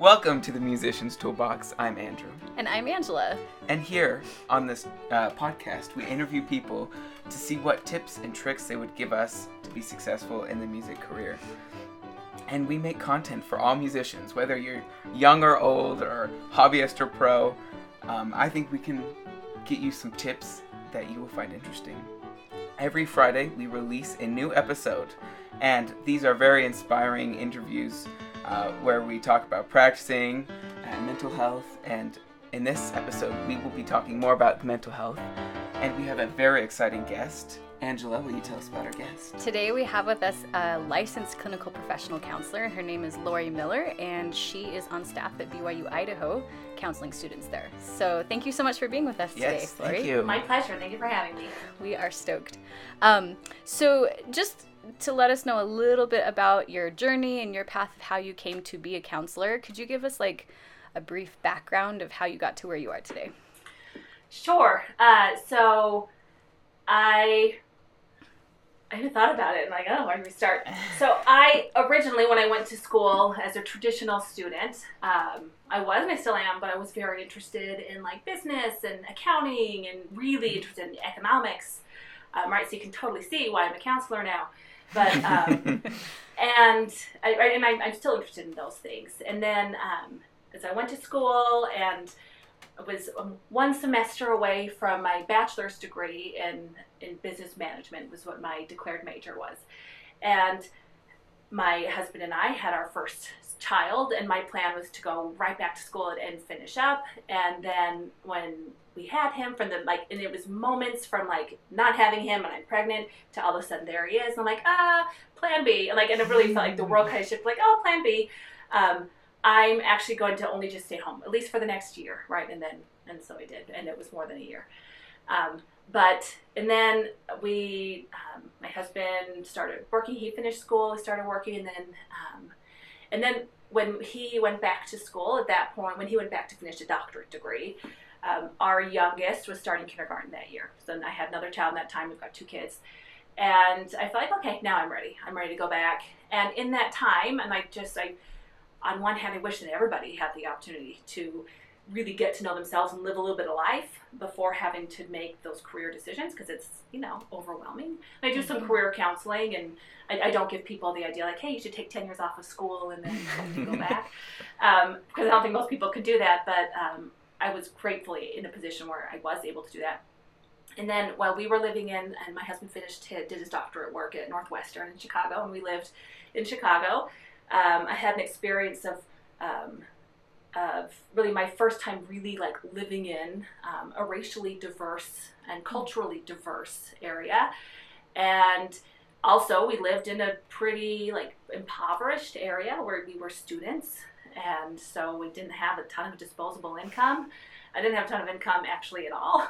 Welcome to the Musician's Toolbox. I'm Andrew. And I'm Angela. And here on this uh, podcast, we interview people to see what tips and tricks they would give us to be successful in the music career. And we make content for all musicians, whether you're young or old, or hobbyist or pro. Um, I think we can get you some tips that you will find interesting. Every Friday, we release a new episode, and these are very inspiring interviews uh, where we talk about practicing and mental health. And in this episode, we will be talking more about mental health, and we have a very exciting guest. Angela, will you tell us about our guest? Today we have with us a licensed clinical professional counselor. Her name is Lori Miller, and she is on staff at BYU Idaho, counseling students there. So thank you so much for being with us yes, today, Lori. Thank you. My pleasure. Thank you for having me. We are stoked. Um, so just to let us know a little bit about your journey and your path of how you came to be a counselor, could you give us like a brief background of how you got to where you are today? Sure. Uh, so I I hadn't thought about it and like, oh, where do we start? So I originally, when I went to school as a traditional student, um, I was and I still am, but I was very interested in like business and accounting and really interested in economics. Um, right, so you can totally see why I'm a counselor now. But um, and I, and I, I'm still interested in those things. And then um, as I went to school and was um, one semester away from my bachelor's degree in in business management was what my declared major was and my husband and i had our first child and my plan was to go right back to school and, and finish up and then when we had him from the like and it was moments from like not having him and i'm pregnant to all of a sudden there he is i'm like ah plan b and like and it really felt like the world kind of shifted like oh plan b um, I'm actually going to only just stay home, at least for the next year, right? And then, and so I did, and it was more than a year. Um, but, and then we, um, my husband started working, he finished school, he started working, and then, um, and then when he went back to school at that point, when he went back to finish a doctorate degree, um, our youngest was starting kindergarten that year. So then I had another child in that time, we've got two kids. And I felt like, okay, now I'm ready. I'm ready to go back. And in that time, and I just, I, on one hand, I wish that everybody had the opportunity to really get to know themselves and live a little bit of life before having to make those career decisions because it's you know overwhelming. And I do mm-hmm. some career counseling, and I, I, don't give people the idea like, hey, you should take ten years off of school and then go back, because um, I don't think most people could do that. But um, I was gratefully in a position where I was able to do that. And then while we were living in, and my husband finished his, did his doctorate work at Northwestern in Chicago, and we lived in Chicago. Um, I had an experience of um, of really my first time really like living in um, a racially diverse and culturally diverse area, and also we lived in a pretty like impoverished area where we were students, and so we didn't have a ton of disposable income. I didn't have a ton of income actually at all.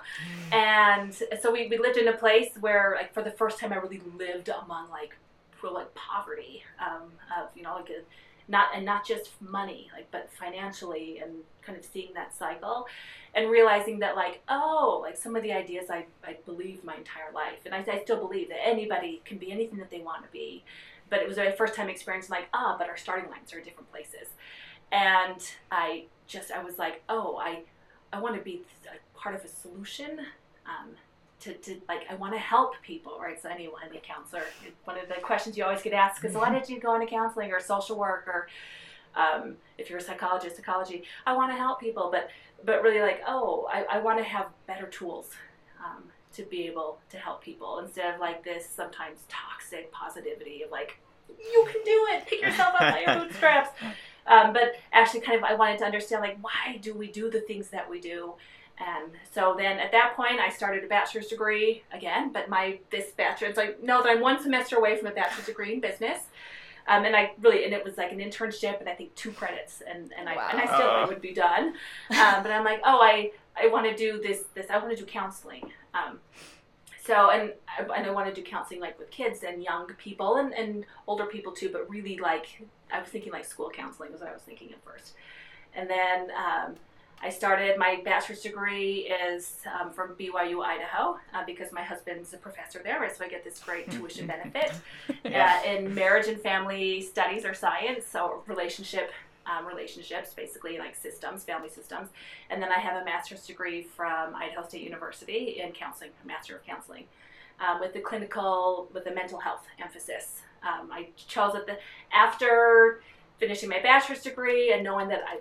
Mm. And so we, we lived in a place where like for the first time I really lived among like real like poverty um, of you know like a, not and not just money like but financially and kind of seeing that cycle and realizing that like oh like some of the ideas I, I believe my entire life and I, I still believe that anybody can be anything that they want to be but it was my first time experiencing like ah but our starting lines are different places and I just I was like oh I I want to be part of a solution um, to, to like I want to help people, right? So anyone, any counselor, one of the questions you always get asked is, why did you go into counseling or social work or um, if you're a psychologist, psychology? I want to help people, but but really like, oh, I, I want to have better tools um, to be able to help people instead of like this sometimes toxic positivity of like, you can do it, pick yourself up by your bootstraps. Um, but actually, kind of, I wanted to understand like, why do we do the things that we do? And so then at that point, I started a bachelor's degree again, but my this bachelor's, I know that I'm one semester away from a bachelor's degree in business. Um, and I really, and it was like an internship, and I think two credits, and, and I wow. and I still uh. would be done. Um, but I'm like, oh, I I want to do this this I want to do counseling. Um, so and and I want to do counseling like with kids and young people and, and older people too, but really like I was thinking like school counseling was what I was thinking at first, and then um, I started my bachelor's degree is um, from BYU Idaho uh, because my husband's a professor there, so I get this great tuition benefit uh, in marriage and family studies or science, so relationship um, relationships, basically like systems, family systems. And then I have a master's degree from Idaho State University in counseling, a master of counseling, um, with the clinical, with the mental health emphasis. Um, I chose it the, after finishing my bachelor's degree and knowing that I,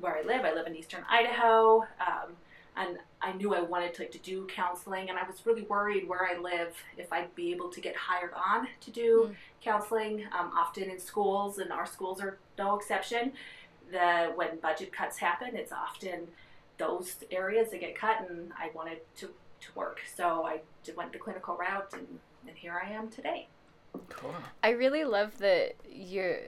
where I live, I live in eastern Idaho, um, and I knew I wanted to, to do counseling, and I was really worried where I live if I'd be able to get hired on to do mm. counseling. Um, often in schools, and our schools are no exception. The when budget cuts happen, it's often those areas that get cut, and I wanted to, to work, so I went the clinical route, and, and here I am today. Cool. I really love that you're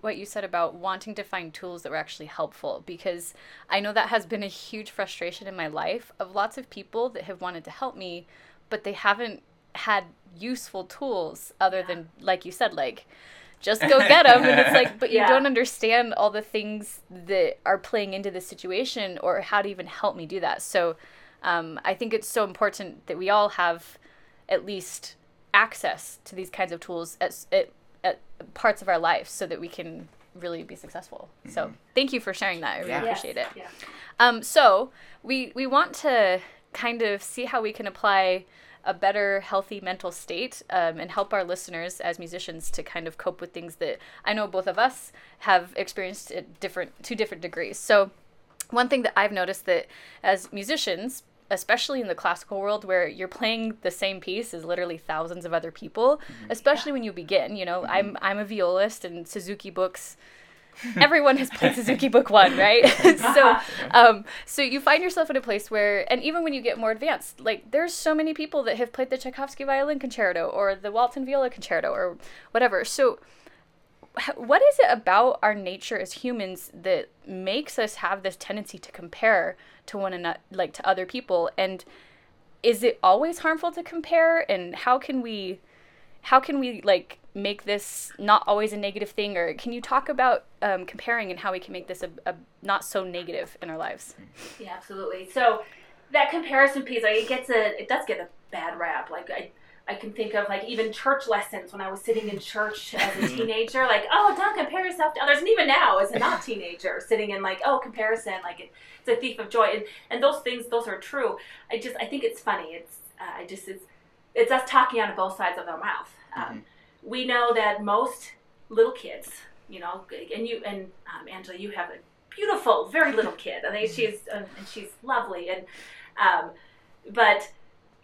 what you said about wanting to find tools that were actually helpful because I know that has been a huge frustration in my life of lots of people that have wanted to help me, but they haven't had useful tools other than, like you said, like just go get them. and it's like, but you yeah. don't understand all the things that are playing into the situation or how to even help me do that. So um, I think it's so important that we all have at least access to these kinds of tools at, at parts of our life so that we can really be successful. Mm-hmm. So thank you for sharing that. I really yeah. appreciate it. Yeah. Um, so we we want to kind of see how we can apply a better healthy mental state um, and help our listeners as musicians to kind of cope with things that I know both of us have experienced at different to different degrees. So one thing that I've noticed that as musicians, especially in the classical world where you're playing the same piece as literally thousands of other people, mm-hmm. especially yeah. when you begin. You know, mm-hmm. I'm I'm a violist and Suzuki books. Everyone has played Suzuki Book One, right? so, um, so you find yourself in a place where, and even when you get more advanced, like there's so many people that have played the Tchaikovsky Violin Concerto or the Walton Viola Concerto or whatever. So, what is it about our nature as humans that makes us have this tendency to compare to one another like to other people and is it always harmful to compare? And how can we how can we like make this not always a negative thing? Or can you talk about um, comparing and how we can make this a, a, not so negative in our lives? Yeah absolutely. So that comparison piece like it gets a it does get a bad rap. Like i I can think of like even church lessons when I was sitting in church as a teenager, like, oh, don't compare yourself to others. And even now, as a not teenager, sitting in like, oh, comparison, like it, it's a thief of joy. And, and those things, those are true. I just, I think it's funny. It's, uh, I just, it's, it's us talking out of both sides of our mouth. Um, mm-hmm. We know that most little kids, you know, and you, and um, Angela, you have a beautiful, very little kid. I think she's, uh, and she's lovely. And, um, but,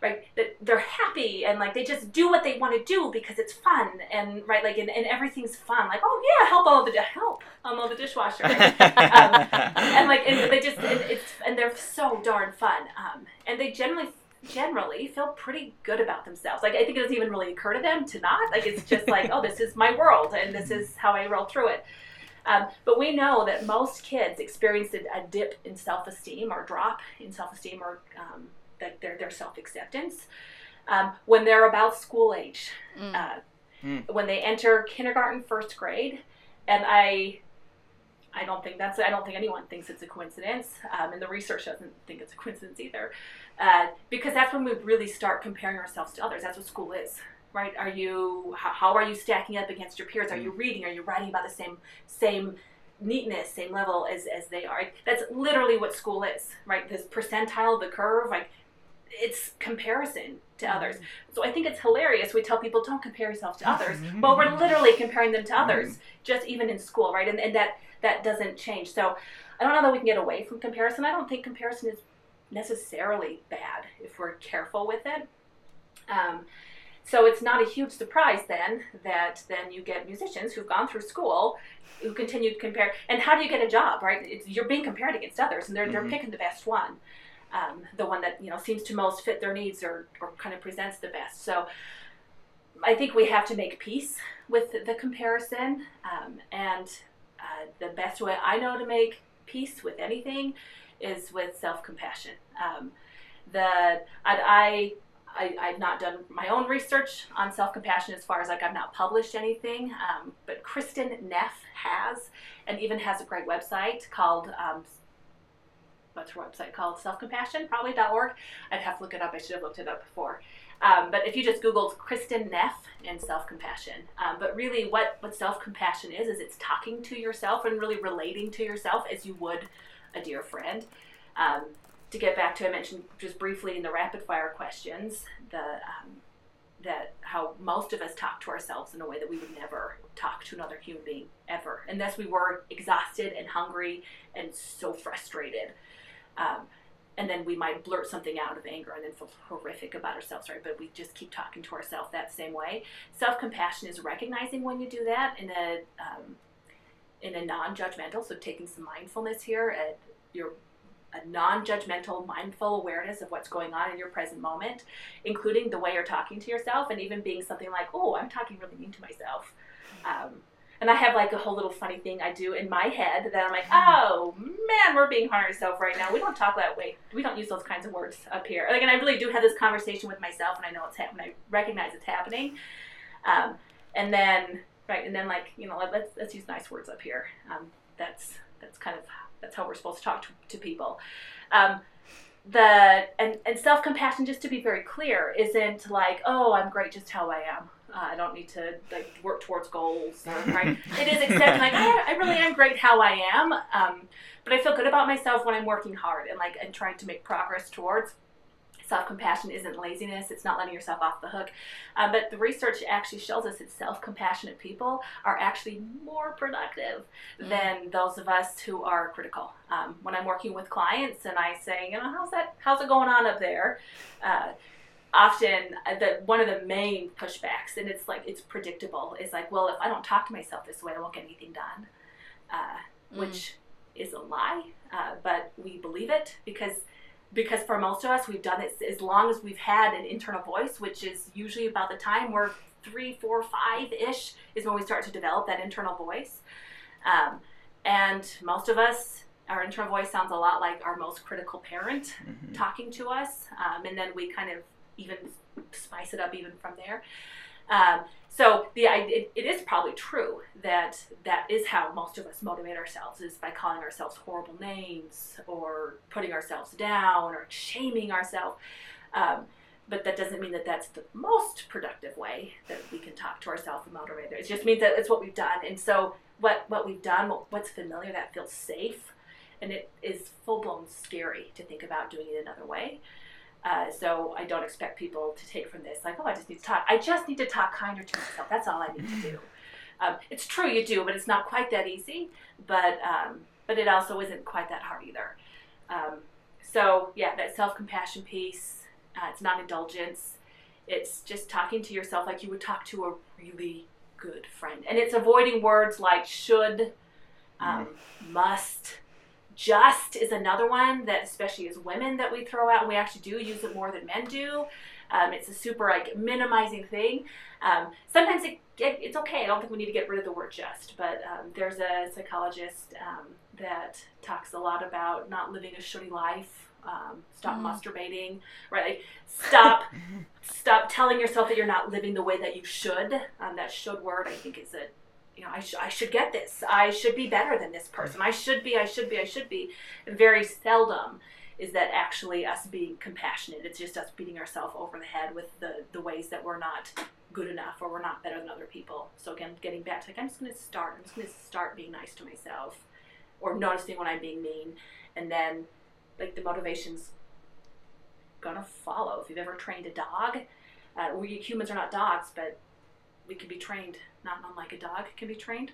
right that they're happy and like they just do what they want to do because it's fun and right like and, and everything's fun. Like oh yeah help all the help i'm all the dishwasher. Um, and like and they just and it's and they're so darn fun um, and they generally generally feel pretty good about themselves. Like i think it doesn't even really occur to them to not. Like it's just like oh this is my world and this is how i roll through it. Um, but we know that most kids experience a, a dip in self-esteem or drop in self-esteem or um, that their their self acceptance um, when they're about school age, mm. Uh, mm. when they enter kindergarten, first grade, and I. I don't think that's. I don't think anyone thinks it's a coincidence, um, and the research doesn't think it's a coincidence either, uh, because that's when we really start comparing ourselves to others. That's what school is, right? Are you? How, how are you stacking up against your peers? Are you mm. reading? Are you writing about the same same neatness, same level as, as they are. That's literally what school is, right? This percentile the curve, like it's comparison to mm-hmm. others. So I think it's hilarious. We tell people don't compare yourself to others, but we're literally comparing them to mm-hmm. others, just even in school, right? And, and that that doesn't change. So I don't know that we can get away from comparison. I don't think comparison is necessarily bad if we're careful with it. Um, so it's not a huge surprise then that then you get musicians who've gone through school who continue to compare. And how do you get a job, right? It's, you're being compared against others, and they're, mm-hmm. they're picking the best one um, the one that you know seems to most fit their needs or, or kind of presents the best. So I think we have to make peace with the comparison, um, and uh, the best way I know to make peace with anything is with self compassion. Um, the I, I I've not done my own research on self compassion as far as like I've not published anything, um, but Kristin Neff has, and even has a great website called um, what's her website called? Self Compassion, probably .org. I'd have to look it up. I should have looked it up before. Um, but if you just Googled Kristin Neff and self compassion, um, but really what, what self compassion is, is it's talking to yourself and really relating to yourself as you would a dear friend. Um, to get back to, I mentioned just briefly in the rapid fire questions, the um, that how most of us talk to ourselves in a way that we would never talk to another human being ever, unless we were exhausted and hungry and so frustrated. Um, and then we might blurt something out of anger and then feel horrific about ourselves, right? But we just keep talking to ourselves that same way. Self compassion is recognizing when you do that in a um, in a non-judgmental, so taking some mindfulness here at your a non-judgmental, mindful awareness of what's going on in your present moment, including the way you're talking to yourself, and even being something like, "Oh, I'm talking really mean to myself." Um, and I have like a whole little funny thing I do in my head that I'm like, oh man, we're being hard on ourselves right now. We don't talk that way. We don't use those kinds of words up here. Like, and I really do have this conversation with myself, and I know it's happening. I recognize it's happening. Um, and then, right, and then like, you know, let's let's use nice words up here. Um, that's that's kind of that's how we're supposed to talk to, to people. Um, the and, and self compassion, just to be very clear, isn't like, oh, I'm great just how I am. Uh, I don't need to like work towards goals, right? it is accepting like I, I really am great how I am, um, but I feel good about myself when I'm working hard and like and trying to make progress towards. Self compassion isn't laziness, it's not letting yourself off the hook. Uh, but the research actually shows us that self compassionate people are actually more productive mm. than those of us who are critical. Um, when I'm working with clients and I say, you know, how's that, how's it going on up there? Uh, often the one of the main pushbacks, and it's like it's predictable, is like, well, if I don't talk to myself this way, I won't get anything done, uh, mm. which is a lie, uh, but we believe it because because for most of us, we've done it as long as we've had an internal voice, which is usually about the time we're three, four, five ish is when we start to develop that internal voice. Um, and most of us, our internal voice sounds a lot like our most critical parent mm-hmm. talking to us. Um, and then we kind of even spice it up even from there. Um, so the it, it is probably true that that is how most of us motivate ourselves is by calling ourselves horrible names or putting ourselves down or shaming ourselves. Um, but that doesn't mean that that's the most productive way that we can talk to ourselves and motivate. It just means that it's what we've done. And so what what we've done, what, what's familiar, that feels safe, and it is full blown scary to think about doing it another way. Uh, so I don't expect people to take from this like, oh, I just need to talk. I just need to talk kinder to myself. That's all I need to do. Um, it's true you do, but it's not quite that easy. But um, but it also isn't quite that hard either. Um, so yeah, that self compassion piece. Uh, it's not indulgence. It's just talking to yourself like you would talk to a really good friend, and it's avoiding words like should, um, must just is another one that, especially as women, that we throw out, and we actually do use it more than men do. Um, it's a super like minimizing thing. Um, sometimes it, it, it's okay. I don't think we need to get rid of the word just, but um, there's a psychologist um, that talks a lot about not living a shitty life. Um, stop mm. masturbating, right? Like, stop, stop telling yourself that you're not living the way that you should. Um, that should word, I think, is a you know, I, sh- I should get this. I should be better than this person. I should be, I should be, I should be. And very seldom is that actually us being compassionate. It's just us beating ourselves over the head with the, the ways that we're not good enough or we're not better than other people. So again, getting back to like, I'm just going to start. I'm just going to start being nice to myself or noticing when I'm being mean. And then like the motivation's going to follow. If you've ever trained a dog, uh, we humans are not dogs, but we can be trained not unlike a dog can be trained.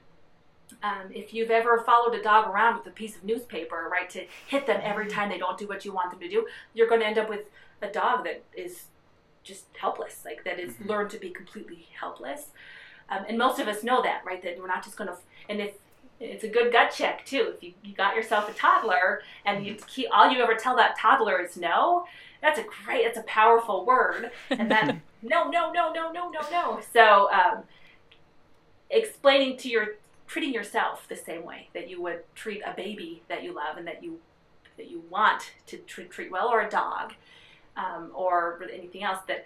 Um, if you've ever followed a dog around with a piece of newspaper, right, to hit them every time they don't do what you want them to do, you're going to end up with a dog that is just helpless, like that is mm-hmm. learned to be completely helpless. Um, and most of us know that, right? That we're not just going to, and if it's a good gut check too. If you, you got yourself a toddler and you mm-hmm. keep all you ever tell that toddler is no, that's a great, that's a powerful word. And that no, no, no, no, no, no, no. So um, explaining to your treating yourself the same way that you would treat a baby that you love and that you that you want to treat, treat well or a dog um, or anything else that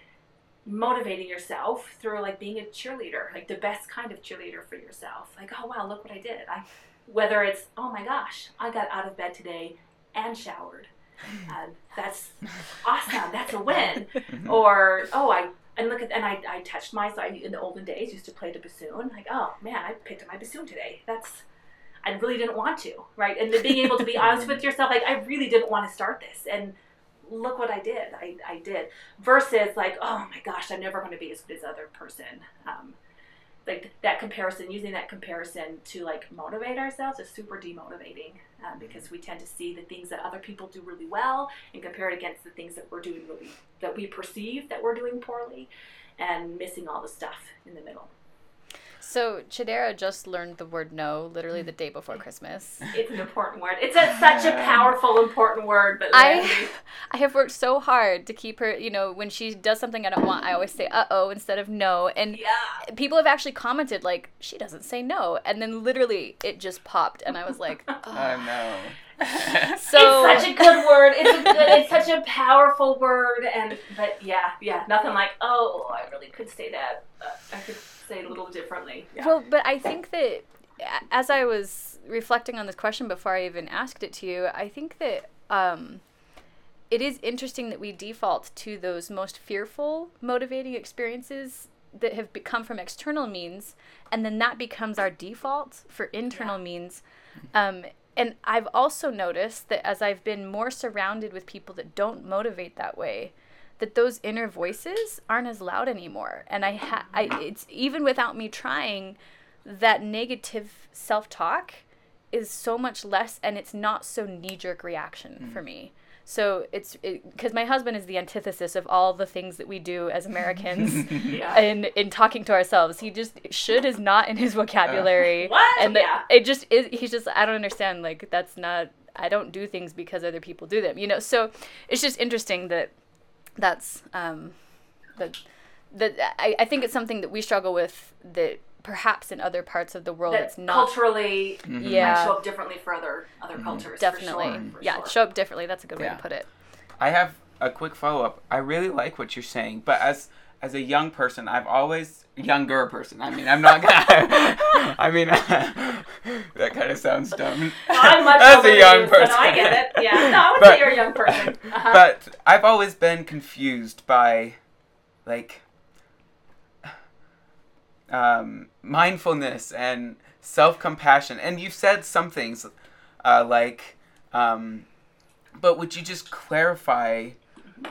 motivating yourself through like being a cheerleader like the best kind of cheerleader for yourself like oh wow look what i did i whether it's oh my gosh i got out of bed today and showered. Uh, that's awesome. That's a win. or oh, I and look at and I, I touched my so I in the olden days used to play the bassoon. Like oh man, I picked up my bassoon today. That's I really didn't want to, right? And being able to be honest with yourself, like I really didn't want to start this, and look what I did. I, I did. Versus like, oh my gosh, I'm never going to be as good as other person. Um, like that comparison, using that comparison to like motivate ourselves is super demotivating uh, because we tend to see the things that other people do really well and compare it against the things that we're doing really that we perceive that we're doing poorly, and missing all the stuff in the middle. So Chidera just learned the word no literally the day before Christmas. It's an important word. It's a, such a powerful, important word. But I, I have worked so hard to keep her. You know, when she does something I don't want, I always say "uh oh" instead of "no." And yeah. people have actually commented like, "She doesn't say no," and then literally it just popped, and I was like, "Oh, oh no." so it's such a good word. It's a good. It's such a powerful word, and but yeah, yeah, nothing like oh, I really could say that. Uh, I could say a little differently. Yeah. Well, but I think that as I was reflecting on this question before I even asked it to you, I think that um, it is interesting that we default to those most fearful motivating experiences that have come from external means, and then that becomes our default for internal yeah. means. Um, and I've also noticed that as I've been more surrounded with people that don't motivate that way, that those inner voices aren't as loud anymore and i ha- I it's even without me trying that negative self-talk is so much less and it's not so knee-jerk reaction mm. for me so it's because it, my husband is the antithesis of all the things that we do as Americans yeah. in in talking to ourselves. He just should is not in his vocabulary. Uh, what? And yeah. it just is. He's just I don't understand. Like that's not. I don't do things because other people do them. You know. So it's just interesting that that's um, that that I, I think it's something that we struggle with that perhaps in other parts of the world that it's not culturally mm-hmm. yeah show up differently for other other mm-hmm. cultures definitely for sure, for yeah sure. show up differently that's a good yeah. way to put it i have a quick follow-up i really like what you're saying but as as a young person i've always younger person i mean i'm not gonna i mean that kind of sounds dumb. Well, i'm much as a young you, person so i get it. Yeah. No i would but, say you're a young person. Uh-huh. but i've always been confused by like um, mindfulness and self compassion. And you've said some things uh, like, um, but would you just clarify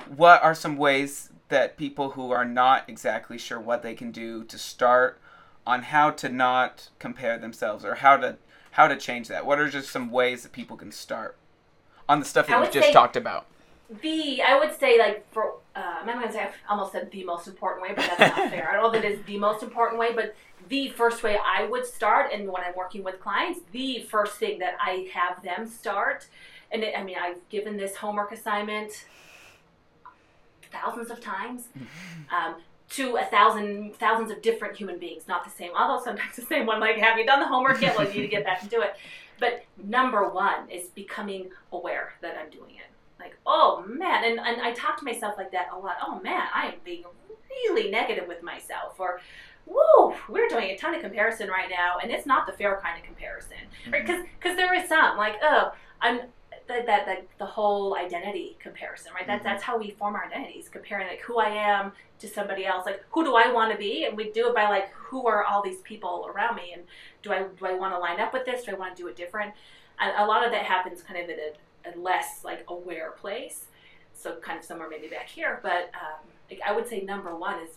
what are some ways that people who are not exactly sure what they can do to start on how to not compare themselves or how to how to change that? What are just some ways that people can start on the stuff that we've just talked about? The I would say like for uh, I'm not gonna say I've almost said the most important way, but that's not fair. I don't know that is the most important way, but the first way I would start, and when I'm working with clients, the first thing that I have them start, and it, I mean I've given this homework assignment thousands of times. Um, to a thousand thousands of different human beings, not the same. Although sometimes the same one, like, have you done the homework yet? Well, you need to get back and do it. But number one is becoming aware that I'm doing it like, oh man, and, and I talk to myself like that a lot. Oh man, I am being really negative with myself, or woo, we're doing a ton of comparison right now, and it's not the fair kind of comparison, mm-hmm. right? Because because there is some like, oh, I'm that, that, that the whole identity comparison, right? That, mm-hmm. That's how we form our identities, comparing like who I am to somebody else. Like who do I want to be? And we do it by like who are all these people around me, and do I do I want to line up with this? Do I want to do it different? And a lot of that happens kind of in a a less like aware place. So kind of somewhere maybe back here, but um, like I would say number one is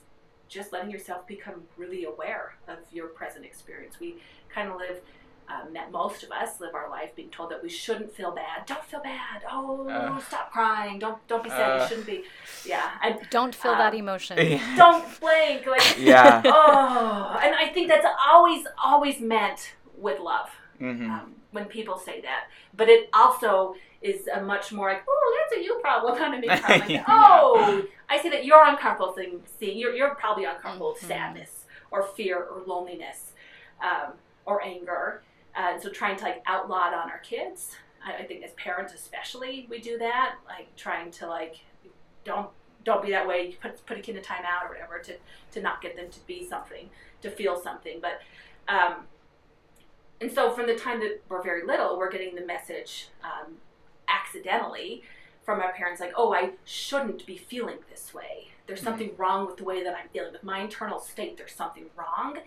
just letting yourself become really aware of your present experience. We kind of live. Um, most of us live our life being told that we shouldn't feel bad. Don't feel bad. Oh, uh, stop crying. Don't don't be sad. Uh, you shouldn't be. Yeah. And, don't feel um, that emotion. don't blink. Like yeah. Oh, and I think that's always always meant with love. Mm-hmm. Um, when people say that, but it also is a much more like, oh, that's a you problem, kind of me problem. Like, yeah. Oh, I see that you're uncomfortable thing, seeing you're you're probably uncomfortable with mm-hmm. sadness or fear or loneliness um, or anger. Uh, so trying to like outlaw it on our kids. I, I think as parents especially, we do that, like trying to like don't don't be that way. Put put a kid in timeout or whatever to to not get them to be something, to feel something. But um, and so from the time that we're very little, we're getting the message um, accidentally from our parents, like, oh, I shouldn't be feeling this way. There's something wrong with the way that I'm feeling, with my internal state. There's something wrong.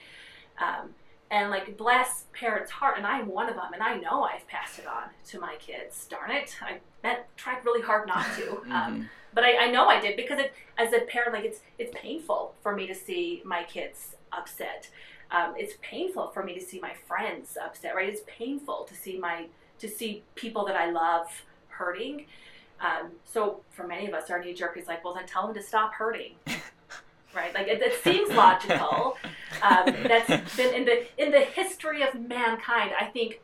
Um, and like bless parents' heart, and I'm one of them, and I know I've passed it on to my kids. Darn it, I meant, tried really hard not to, um, but I, I know I did because it, as a parent, like it's it's painful for me to see my kids upset. Um, it's painful for me to see my friends upset. Right? It's painful to see my to see people that I love hurting. Um, so for many of us, our knee jerk is like, well, then tell them to stop hurting. right? Like it, it seems logical. Um, that's been in the in the history of mankind. I think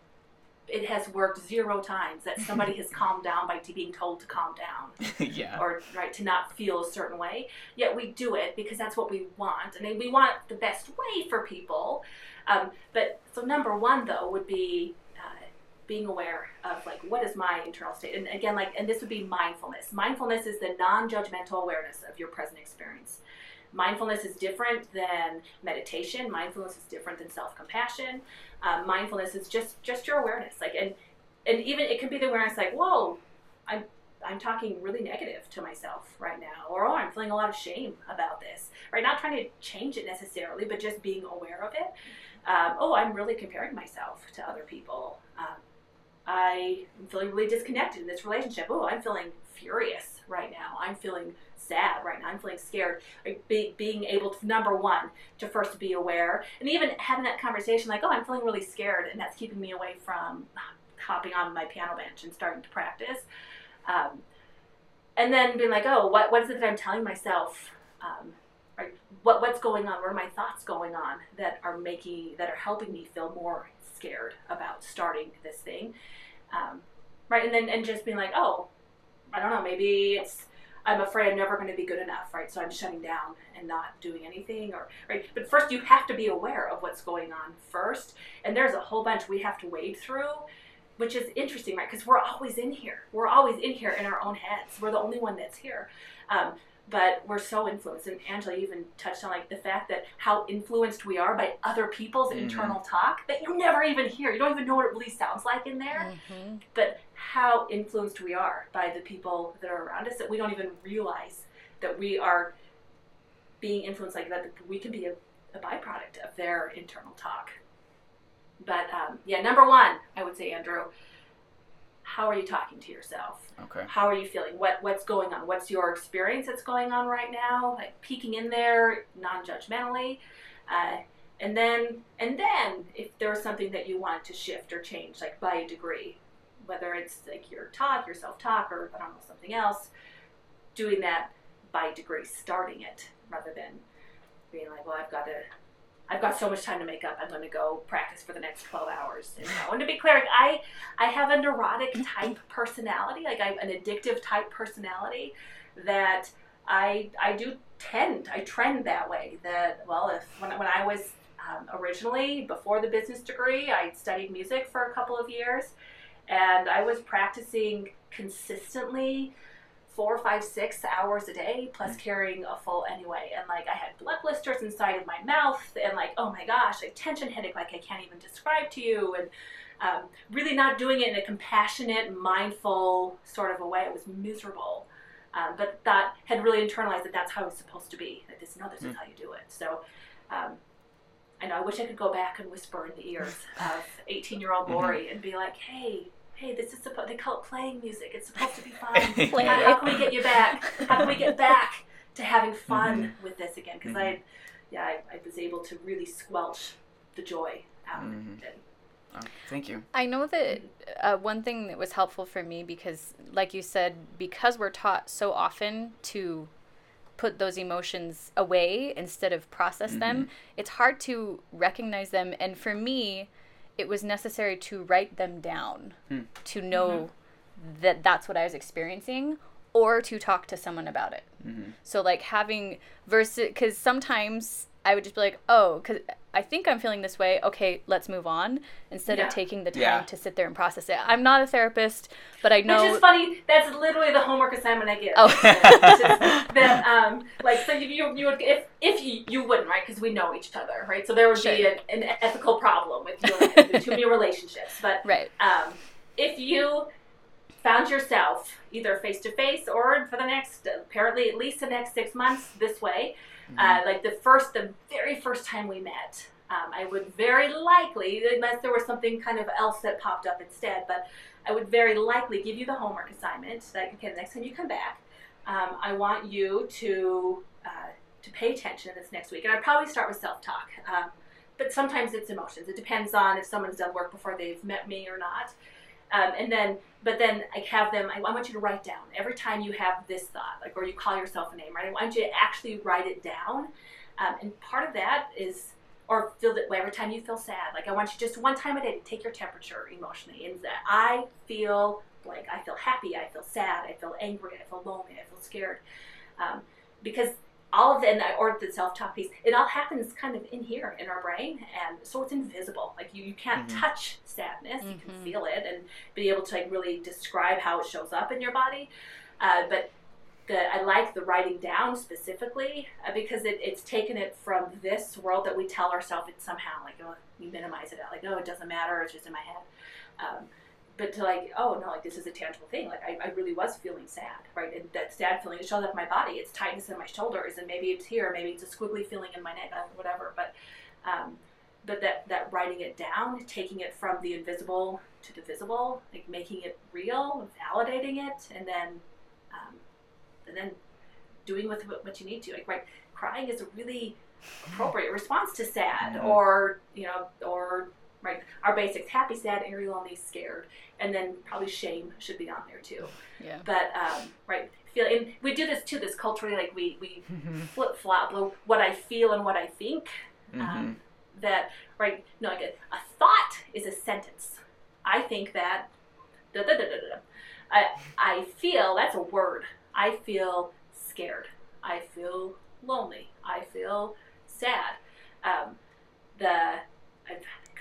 it has worked zero times that somebody has calmed down by being told to calm down yeah. or right to not feel a certain way. Yet we do it because that's what we want, and we want the best way for people. Um, but so number one though would be uh, being aware of like what is my internal state, and again like and this would be mindfulness. Mindfulness is the non-judgmental awareness of your present experience. Mindfulness is different than meditation. Mindfulness is different than self-compassion. Um, mindfulness is just just your awareness, like and and even it can be the awareness like, whoa, I'm I'm talking really negative to myself right now, or oh, I'm feeling a lot of shame about this. Right, not trying to change it necessarily, but just being aware of it. Um, oh, I'm really comparing myself to other people. Um, I am feeling really disconnected in this relationship. Oh, I'm feeling furious right now. I'm feeling sad right now. I'm feeling scared. Like be, being able to, number one, to first be aware, and even having that conversation like, oh, I'm feeling really scared, and that's keeping me away from hopping on my piano bench and starting to practice. Um, and then being like, oh, what, what is it that I'm telling myself? Um, what, what's going on? What are my thoughts going on that are making, that are helping me feel more scared about starting this thing? Um, right, and then and just being like, oh, I don't know, maybe it's I'm afraid I'm never going to be good enough, right? So I'm shutting down and not doing anything, or right. But first, you have to be aware of what's going on first, and there's a whole bunch we have to wade through, which is interesting, right? Because we're always in here. We're always in here in our own heads. We're the only one that's here. Um, but we're so influenced and angela even touched on like the fact that how influenced we are by other people's mm-hmm. internal talk that you never even hear you don't even know what it really sounds like in there mm-hmm. but how influenced we are by the people that are around us that we don't even realize that we are being influenced like that we can be a, a byproduct of their internal talk but um, yeah number one i would say andrew how are you talking to yourself Okay. How are you feeling? What what's going on? What's your experience that's going on right now? Like peeking in there, non-judgmentally, uh, and then and then if there's something that you want to shift or change, like by a degree, whether it's like your talk, your self-talk, or I don't know something else, doing that by degree, starting it rather than being like, well, I've got to I've got so much time to make up. I'm going to go practice for the next 12 hours. And, and to be clear, like, I I have a neurotic type personality, like I have an addictive type personality that I I do tend I trend that way. That well, if when when I was um, originally before the business degree, I studied music for a couple of years, and I was practicing consistently four, five, six hours a day, plus mm. carrying a full anyway. And like I had blood blisters inside of my mouth, and like oh my gosh, like tension headache, like I can't even describe to you, and um, really not doing it in a compassionate, mindful sort of a way. It was miserable. Um, but that had really internalized that that's how it's supposed to be. That this, no, this mm. is how you do it. So, um, I know I wish I could go back and whisper in the ears of 18 year old mm-hmm. Lori mm-hmm. and be like, hey, hey, this is supposed, they call it playing music. It's supposed to be fun. how, how, can we get you back? How can we get back to having fun mm-hmm. with this again? Because mm-hmm. I, yeah, I, I, was able to really squelch the joy out of mm-hmm. it. Oh, thank you. I know that uh, one thing that was helpful for me because, like you said, because we're taught so often to put those emotions away instead of process them, mm-hmm. it's hard to recognize them. And for me, it was necessary to write them down hmm. to know mm-hmm. that that's what I was experiencing or to talk to someone about it. Mm-hmm. So like having versus cuz sometimes I would just be like, "Oh, cuz I think I'm feeling this way. Okay, let's move on." Instead yeah. of taking the time yeah. to sit there and process it. I'm not a therapist, but I know Which is funny. That's literally the homework assignment I give. Oh. that um like so you you, you would if if you, you wouldn't, right? Cuz we know each other, right? So there would sure. be an, an, ethical problem with you with too many relationships. But right. um if you found yourself either face to face or for the next apparently at least the next six months this way uh, like the first the very first time we met um, i would very likely unless there was something kind of else that popped up instead but i would very likely give you the homework assignment like okay the next time you come back. Um, i want you to uh, to pay attention this next week and i'd probably start with self-talk um, but sometimes it's emotions. It depends on if someone's done work before they've met me or not um, and then, but then I have them, I, I want you to write down every time you have this thought, like, or you call yourself a name, right? I want you to actually write it down. Um, and part of that is, or feel that every time you feel sad. Like, I want you just one time a day to take your temperature emotionally. And that I feel like I feel happy, I feel sad, I feel angry, I feel lonely, I feel scared. Um, because all of the and the- or the self-talk piece it all happens kind of in here in our brain and so it's invisible. Like you, you can't Mhm. touch sadness. You can Mhm. feel it and be able to like really describe how it shows up in your body. Uh, but the, I like the writing down specifically uh, because it, it's taken it from this world that we tell ourselves it's somehow like oh we minimize it. Out like oh it doesn't matter. It's just in my head. Um, but to like oh no like this is a tangible thing. Like I, I really was feeling sad right? And that sad feeling it shows up in my body. It's tightness in my shoulders and maybe it's here maybe it's a squiggly feeling in my neck whatever. But um, but that that writing it down taking it from the invisible to the visible like making it real validating it and then um, and then doing with what, what you need to like right crying is a really appropriate response to sad Mhm. or you know or right. Our basics happy sad angry lonely scared. And then probably shame should be on there too. Yeah. but um, right feel and we do this too this culturally like we we flip flop what i feel and what i think Mhm. um, that right no like a, a thought is a sentence. I think that da, da, da, da, da. I, I feel that's a word. I feel scared. I feel lonely. I feel sad. Um, the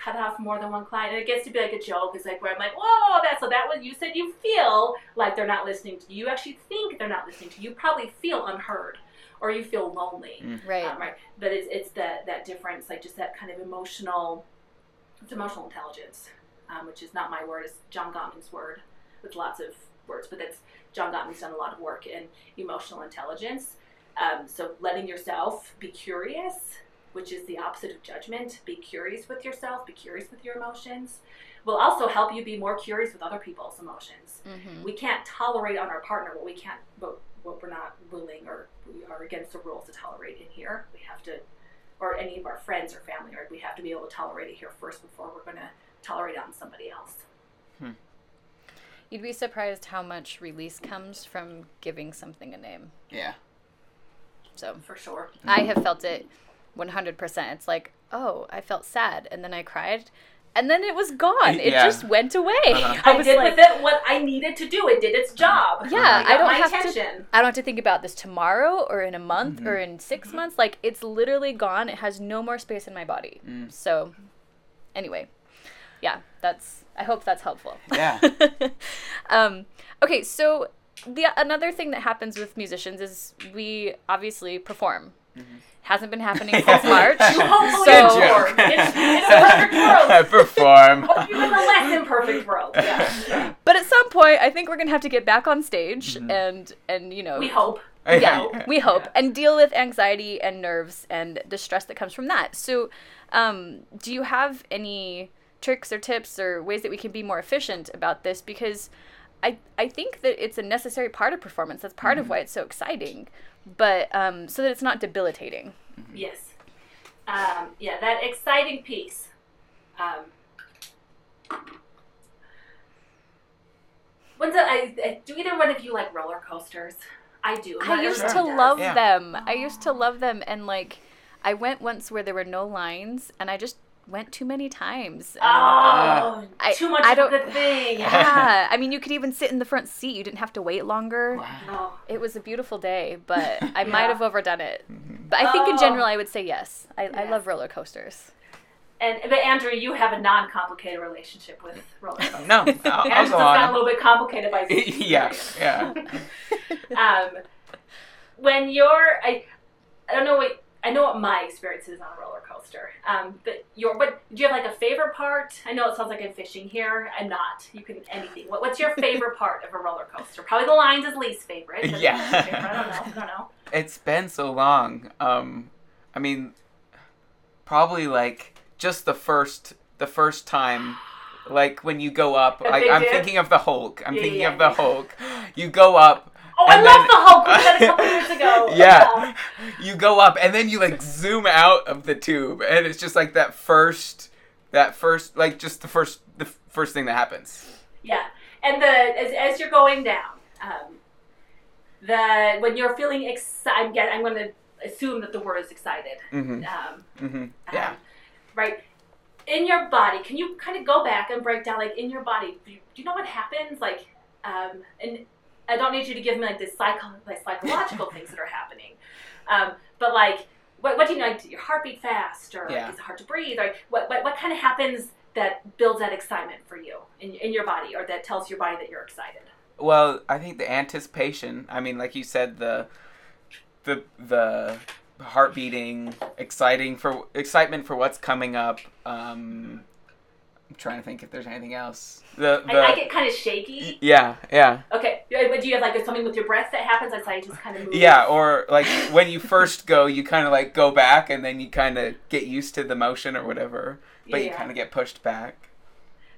cut off more than one client. And it gets to be like a joke. It's like where i'm like whoa that's so that was you said you feel like they're not listening to you. You actually think they're not listening to you. You probably feel unheard or you feel lonely. Right. um, right. But it's, it's that that difference like just that kind of emotional it's emotional intelligence um, which is not my word. It's john gottman's word with lots of words but that's john gottman's done a lot of work in emotional intelligence. Um, so letting yourself be curious which is the opposite of judgment. Be curious with yourself be curious with your emotions. Will also help you be more curious with other people's emotions. Hmm we can't tolerate on our partner what we can't what, what we're not willing or we are against the rules to tolerate in here. We have to or any of our friends or family or we have to be able to tolerate it here first before we're going to tolerate it on somebody else. You'd be surprised how much release comes from giving something a name. Yeah. So for sure. I have felt it 100%. It's like, oh, I felt sad and then I cried and then it was gone. It Yeah. just went away. Uh-huh. i, was did like, with it what i needed to do it did its job Yeah, It got I don't my have to- I don't have to think about this tomorrow or in a month Mhm. or in 6 months. Like it's literally gone. It has no more space in my body. Mm. So anyway, yeah, that's I hope that's helpful. Yeah. um, okay, so the another thing that happens with musicians is we obviously perform. Hasn't been happening since March. you hope So- so, Lord. It's, it's a perfect world Perform. hope you're a less imperfect world yeah But at some point, I think we're gonna have to get back on stage Mhm. and and you know we hope yeah, we hope Yeah. and deal with anxiety and nerves and the stress that comes from that. So, um, do you have any tricks or tips or ways that we can be more efficient about this? Because I I think that it's a necessary part of performance. That's part of why it's so exciting, but um, so that it's not debilitating. Yes. Um, yeah, that exciting piece. Um, when's it, I, I, do either one of you like roller coasters? I do. I Not used to does. love Yeah. them. I used to love them, and like, I went once where there were no lines, and I just went too many times. and- Oh, I- too much I of a don't- good thing. yeah, I mean, you could even sit in the front seat. You didn't have to wait longer. Wow. Oh, It was a beautiful day, but I might have overdone it. Mhm. But I think in Oh. general, I would say yes. I, I love roller coasters. and but Andrew, you have a non-complicated relationship with roller coasters. No, I'll, I'll Andrew's go got a little bit complicated by yeah, yeah. um, when you're I, I don't know what I know what my experience is on a roller coaster. Um, but your what do you have like a favorite part? I know it sounds like I'm fishing here. I'm not. You can anything. What, what's your favorite part of a roller coaster? Probably the lines is least favorite. Yeah. favorite, I don't know. I don't know. It's been so long. Um, I mean, probably like just the first the first time. Like when you go up, I, I'm dip? thinking of the Hulk. I'm Yeah, thinking yeah, of the yeah. Hulk. You go up, Oh, I And love the Hulk. We that a couple years ago. yeah you go up and then you like zoom out of the tube and it's just like that first that first like just the first the first thing that happens Yeah, and the as, as you're going down, um, the when you're feeling excited, I'm, get- I'm going to assume that the word is excited. mm-hmm Um, mm-hmm um, yeah right. In your body, can you kind of go back and break down, like in your body, do you, do you know what happens? Like, um, and I don't need you to give me like this psycho, like psychological things that are happening, um, but like, what, what do you know? Like, your heartbeat fast, or Yeah. is it hard to breathe, or what, what, what kind of happens that builds that excitement for you in, in your body, or that tells your body that you're excited? well i think the anticipation i mean like you said the the the heart beating exciting for excitement for what's coming up um i'm trying to think if there's anything else the the I, I get kind of shaky. yeah yeah Okay, but do you have like something with your breath that happens? That's like just kind of move. Yeah, or like when you first go, you kind of like go back and then you kind of get used to the motion or whatever, but you kind of get pushed back.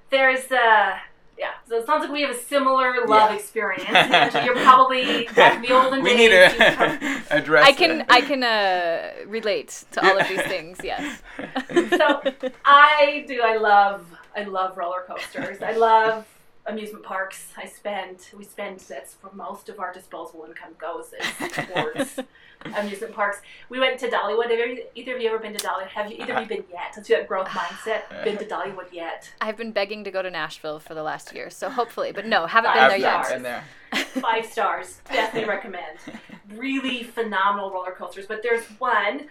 There's uh yeah, so it sounds like we have a similar love Yeah. experience. And You're probably back in the olden we days. need you've to address. I can it. I can uh, relate to all of these things. Yes. So I do. I love. I love roller coasters. I love amusement parks. I spend. We spend. That's where most of our disposable income goes is towards amusement parks. We went to Dollywood. Have you, either of you ever been to Dollywood? Have you either of you been yet? Since you have growth mindset, been to Dollywood yet? I've been begging to go to Nashville for the last year, so hopefully, but no, haven't Five been there I've yet. not been there. Five stars. Definitely recommend. Really phenomenal roller coasters. But there's one.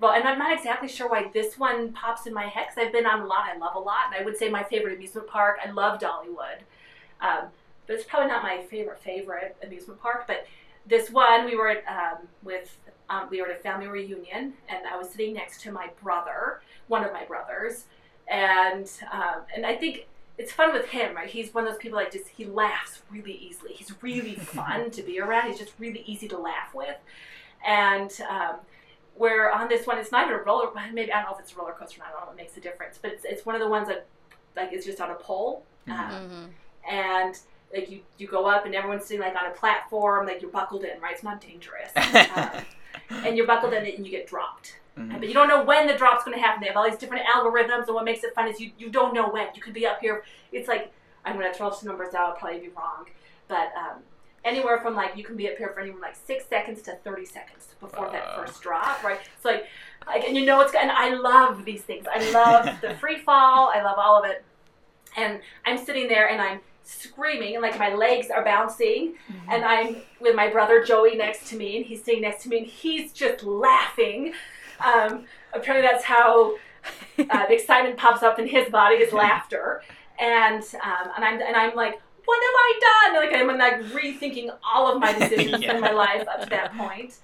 Well, and I'm not exactly sure why this one pops in my head because I've been on a lot. I love a lot, and I would say my favorite amusement park. I love Dollywood, um, but it's probably not my favorite favorite amusement park. But this one, we were at, um, with um, we were at a family reunion, and I was sitting next to my brother, one of my brothers, and um, and I think it's fun with him, right? He's one of those people that just he laughs really easily. He's really fun to be around. He's just really easy to laugh with, and um, where on this one, it's not even a roller. Maybe I don't know if it's a roller coaster. or not, I don't know what makes the difference, but it's it's one of the ones that like is just on a pole, um, Mhm. and like you you go up and everyone's sitting like on a platform, like you're buckled in, right? It's not dangerous, um, and you're buckled in and you get dropped. Mhm. But you don't know when the drop's going to happen. They have all these different algorithms, and what makes it fun is you, you don't know when. You could be up here. It's like, I'm going to throw some numbers out, I'll probably be wrong. But um, anywhere from like, you can be up here for anywhere like six seconds to 30 seconds before that first drop, right? It's like, like, and you know it's, and I love these things. I love the free fall, I love all of it. And I'm sitting there and I'm screaming, and like my legs are bouncing, and I'm with my brother Joey next to me, and he's sitting next to me, and he's just laughing. Um, apparently, that's how uh, the excitement pops up in his body is laughter, and um, and I'm and I'm like, what have I done? Like I'm like rethinking all of my decisions Yeah. in my life up to that point,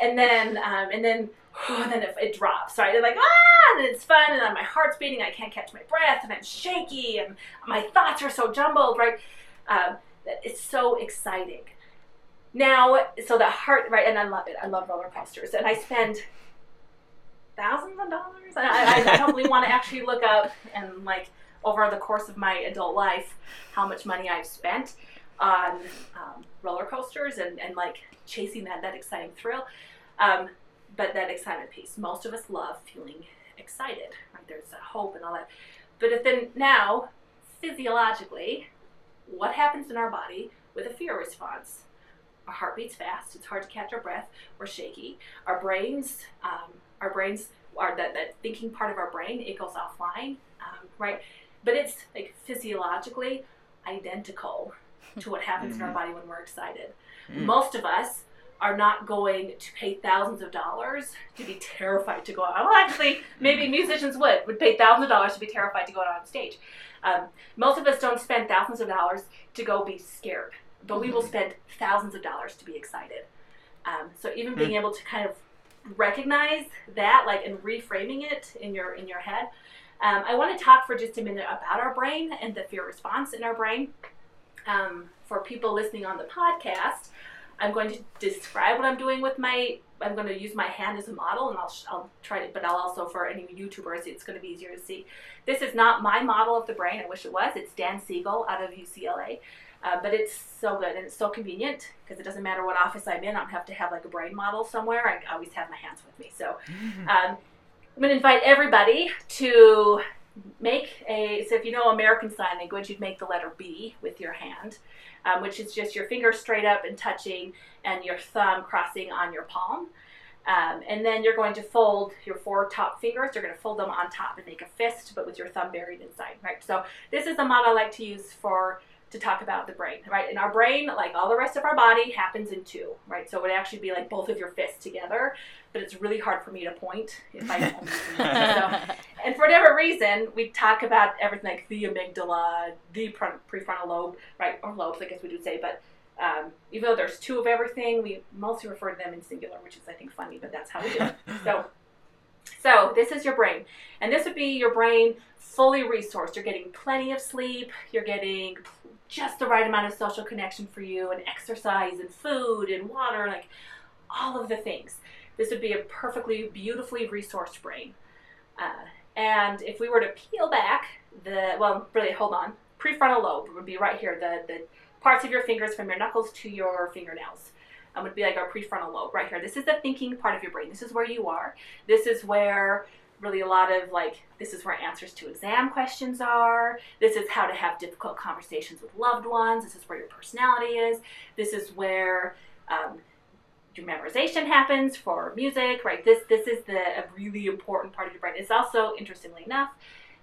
and then um, and then. and then it, it drops, right? And like ah, and it's fun, and then my heart's beating. I can't catch my breath, and I'm shaky, and my thoughts are so jumbled, right? Um, that it's so exciting. Now, so the heart, right? And I love it. I love roller coasters, and I spend thousands of dollars. I, I, I don't really want to actually look up and like over the course of my adult life how much money I've spent on um, roller coasters and, and like chasing that that exciting thrill. Um, but that excitement piece, most of us love feeling excited. Right? There's a hope and all that. But if then now, physiologically, what happens in our body with a fear response? Our heart beats fast. It's hard to catch our breath. We're shaky. Our brains, um, our brains are that, that thinking part of our brain. It goes offline, um, right? But it's like physiologically identical to what happens in our Mhm. body when we're excited. Mm. Most of us are not going to pay thousands of dollars to be terrified to go out. Well, actually, maybe musicians would would pay thousands of dollars to be terrified to go out on stage. Um, most of us don't spend thousands of dollars to go be scared, but we will spend thousands of dollars to be excited. Um, so even being able to kind of recognize that, like, and reframing it in your in your head. Um, I want to talk for just a minute about our brain and the fear response in our brain. Um, for people listening on the podcast, I'm going to describe what I'm doing with my. I'm going to use my hand as a model, and I'll I'll try it. But I'll also for any YouTubers, it's going to be easier to see. This is not my model of the brain. I wish it was. It's Dan Siegel out of UCLA. Uh, but it's so good and it's so convenient because it doesn't matter what office I'm in. I don't have to have like a brain model somewhere. I always have my hands with me. So um, I'm going to invite everybody to make a. So if you know American Sign Language, you'd make the letter B with your hand, um, which is just your finger straight up and touching, and your thumb crossing on your palm. Um, and then you're going to fold your four top fingers. You're going to fold them on top and make a fist, but with your thumb buried inside, right? So this is the model I like to use for to talk about the brain, right? And our brain, like all the rest of our body, happens in two, right? So it would actually be like both of your fists together, but it's really hard for me to point if I don't. so, and for whatever reason, we talk about everything like the amygdala, the prefrontal lobe, right? Or lobes, I guess we would say, but um, even though there's two of everything, we mostly refer to them in singular, which is I think funny, but that's how we do it. So, so this is your brain, and this would be your brain fully resourced. You're getting plenty of sleep. You're getting just the right amount of social connection for you, and exercise, and food, and water, like all of the things. This would be a perfectly, beautifully resourced brain. Uh, and if we were to peel back the, well, really, hold on, prefrontal lobe would be right here, the, the parts of your fingers from your knuckles to your fingernails. Um, would be like our prefrontal lobe right here. This is the thinking part of your brain. This is where you are. This is where really a lot of like this is where answers to exam questions are. This is how to have difficult conversations with loved ones. This is where your personality is. This is where um, memorization happens for music. Right. This this is the a really important part of your brain. It's also interestingly enough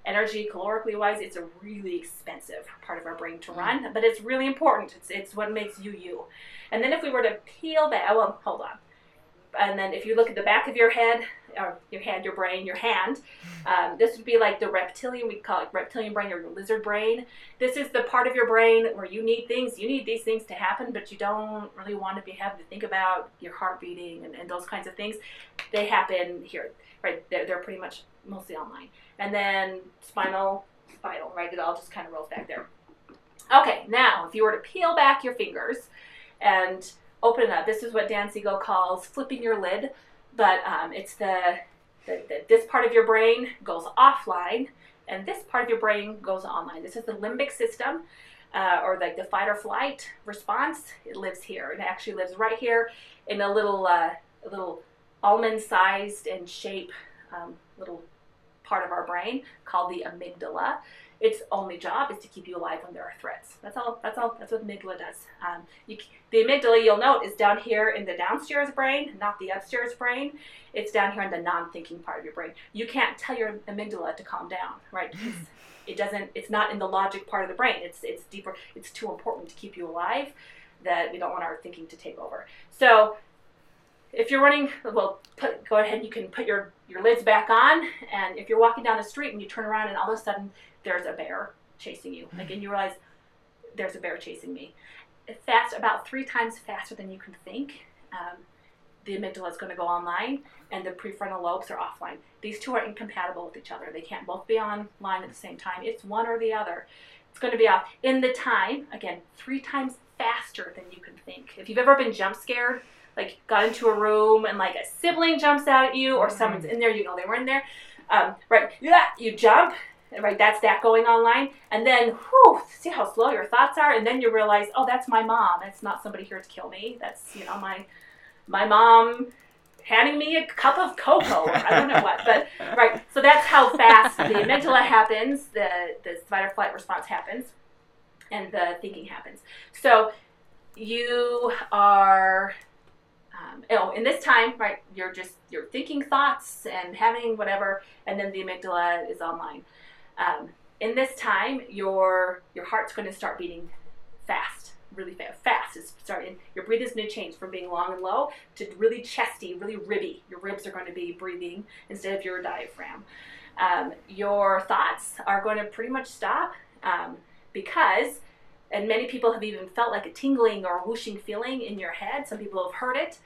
energy calorically wise it's a really expensive part of our brain to run but it's really important it's, it's what makes you you and then if we were to peel back oh, well hold on and then if you look at the back of your head or your head your brain your hand. Um, this would be like the reptilian we call it reptilian brain or lizard brain. This is the part of your brain where you need things you need these things to happen but you don't really want to be having to think about your heart beating and, and those kinds of things. They happen here right? They're, they're pretty much mostly online. And then spinal, spinal, right? It all just kind of rolls back there. Okay, now if you were to peel back your fingers and open it up, this is what Dan Siegel calls flipping your lid, but um, it's the, the, the, this part of your brain goes offline and this part of your brain goes online. This is the limbic system. Uh, or like the fight or flight response, it lives here. It actually lives right here in a little, uh, a little almond-sized and shape um, little part of our brain called the amygdala. Its only job is to keep you alive when there are threats. That's all. That's all. That's what the amygdala does. Um, you, the amygdala, you'll note, is down here in the downstairs brain, not the upstairs brain. It's down here in the non-thinking part of your brain. You can't tell your amygdala to calm down, right? it doesn't. It's not in the logic part of the brain. It's it's deeper. It's too important to keep you alive that we don't want our thinking to take over. So if you're running, well, put, go ahead. And you can put your your lids back on, and if you're walking down the street and you turn around and all of a sudden there's a bear chasing you, like, and you realize there's a bear chasing me, fast about three times faster than you can think. Um, the amygdala is going to go online, and the prefrontal lobes are offline. These two are incompatible with each other. They can't both be online at the same time. It's one or the other. It's going to be off in the time again three times faster than you can think. If you've ever been jump scared like got into a room and like a sibling jumps out at you or someone's in there, you know they were in there. Um, right, yeah, you jump, right? That's that going online, and then whew, see how slow your thoughts are, and then you realize, oh, that's my mom. It's not somebody here to kill me. That's you know my my mom handing me a cup of cocoa I don't know what. But right, so that's how fast the amygdala happens, the the fight or flight response happens, and the thinking happens. So you are um, oh, in this time, right, you're just you're thinking thoughts and having whatever, and then the amygdala is online. Um, in this time, your your heart's going to start beating fast, really fast. Fast is starting. Your breathing is going to change from being long and low to really chesty, really ribby. Your ribs are going to be breathing instead of your diaphragm. Um, your thoughts are going to pretty much stop um, because and many people have even felt like a tingling or whooshing feeling in your head. Some people have heard it.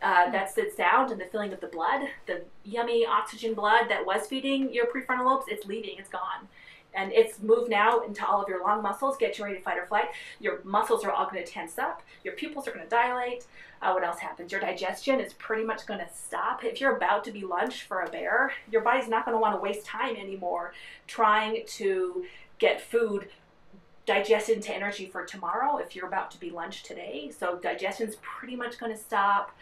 Uh, that's the sound and the feeling of the blood, the yummy oxygen blood that was feeding your prefrontal lobes. It's leaving. It's gone and it's moved now into all of your lung muscles, get you ready to fight or flight. Your muscles are all going to tense up. Your pupils are going to dilate. Uh, what else happens? Your digestion is pretty much going to stop. If you're about to be lunch for a bear, your body's not going to want to waste time anymore trying to get food digested into energy for tomorrow if you're about to be lunch today. So digestion's pretty much going to stop.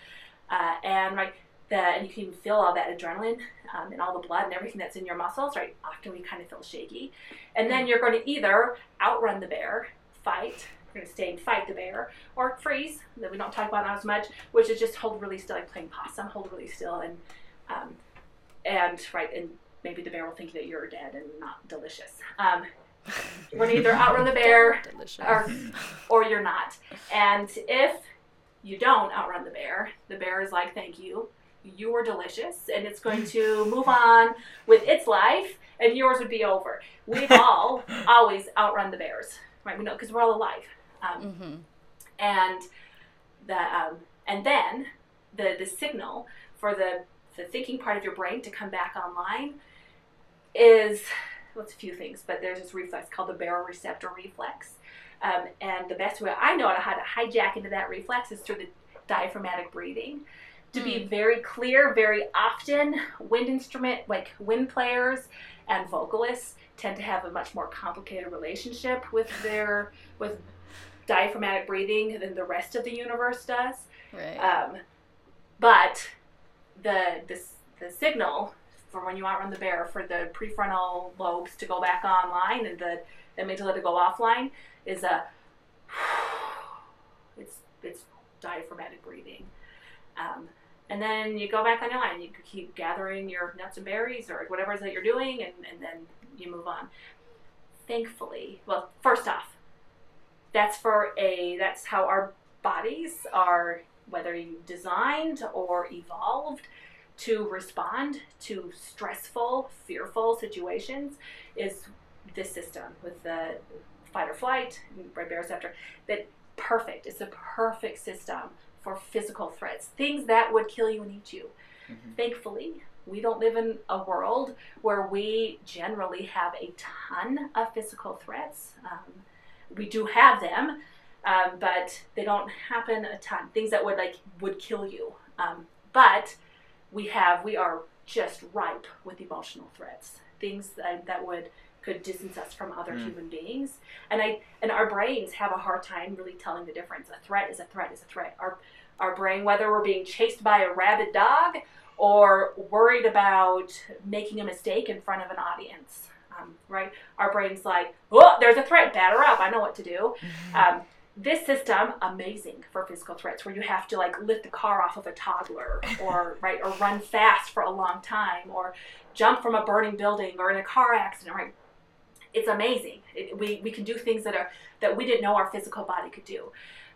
Uh, and right, that and you can feel all that adrenaline um, and all the blood and everything that's in your muscles right often we kind of feel shaky. And then you're going to either outrun the bear fight you're going to stay and fight the bear or freeze that we don't talk about as much which is just hold really still like playing possum hold really still and um, and right and maybe the bear will think that you're dead and not delicious. Um, you're going to either outrun the bear or, or you're not. And if you don't outrun the bear the bear is like thank you you were delicious and it's going to move on with its life and yours would be over. We've all always outrun the bears, right? We know because we're all alive. Um, mm-hmm. And the um, and then the the signal for the the thinking part of your brain to come back online is well, it's a few things, but there's this reflex called the baroreceptor reflex. Um, and the best way I know how to hijack into that reflex is through the diaphragmatic breathing. To be hmm. very clear very often wind instrument like wind players and vocalists tend to have a much more complicated relationship with their with diaphragmatic breathing than the rest of the universe does. Right. Um, but the, the the signal for when you outrun the bear for the prefrontal lobes to go back online and the amygdala to go offline is a it's it's diaphragmatic breathing um, and then you go back on your line. You keep gathering your nuts and berries or whatever it is that you're doing, and, and then you move on. Thankfully, well, first off, that's for a that's how our bodies are, whether you designed or evolved to respond to stressful, fearful situations, is this system with the fight or flight, red baroreceptor, that perfect. It's a perfect system for physical threats, things that would kill you and eat you. Mm-hmm. Thankfully, we don't live in a world where we generally have a ton of physical threats. Um, we do have them, um, but they don't happen a ton. Things that would like would kill you. Um, but we have we are just ripe with emotional threats. Things that, that would could distance us from other mm. human beings. And I and our brains have a hard time really telling the difference. A threat is a threat is a threat. Our our brain, whether we're being chased by a rabid dog or worried about making a mistake in front of an audience. Um, right? Our brain's like, oh, there's a threat, batter up. I know what to do. Mm-hmm. Um, this system amazing for physical threats where you have to like lift the car off of a toddler or right or run fast for a long time or jump from a burning building or in a car accident right it's amazing it, we, we can do things that are that we didn't know our physical body could do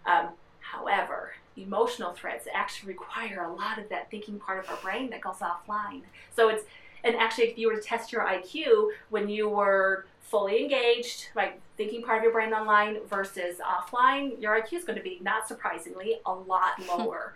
um, however emotional threats actually require a lot of that thinking part of our brain that goes offline. So it's and actually if you were to test your IQ when you were fully engaged, like thinking part of your brain online versus offline, your IQ is going to be not surprisingly a lot lower.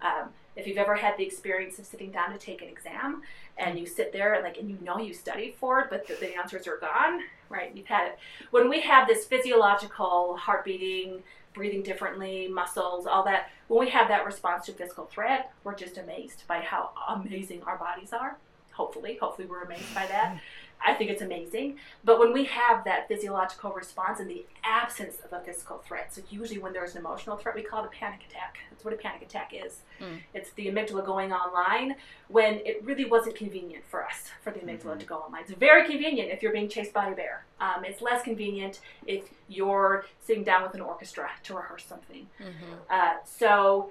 um, if you've ever had the experience of sitting down to take an exam and you sit there and like and you know you studied for it but the, the answers are gone right you've had it when we have this physiological heart beating breathing differently, muscles, all that. When we have that response to physical threat, we're just amazed by how amazing our bodies are. Hopefully, hopefully we're amazed by that. I think it's amazing. But when we have that physiological response in the absence of a physical threat, so usually when there's an emotional threat, we call it a panic attack. That's what a panic attack is. Mm. It's the amygdala going online when it really wasn't convenient for us for the amygdala mm-hmm. to go online. It's very convenient if you're being chased by a bear. Um, it's less convenient if you're sitting down with an orchestra to rehearse something. Mm-hmm. Uh, so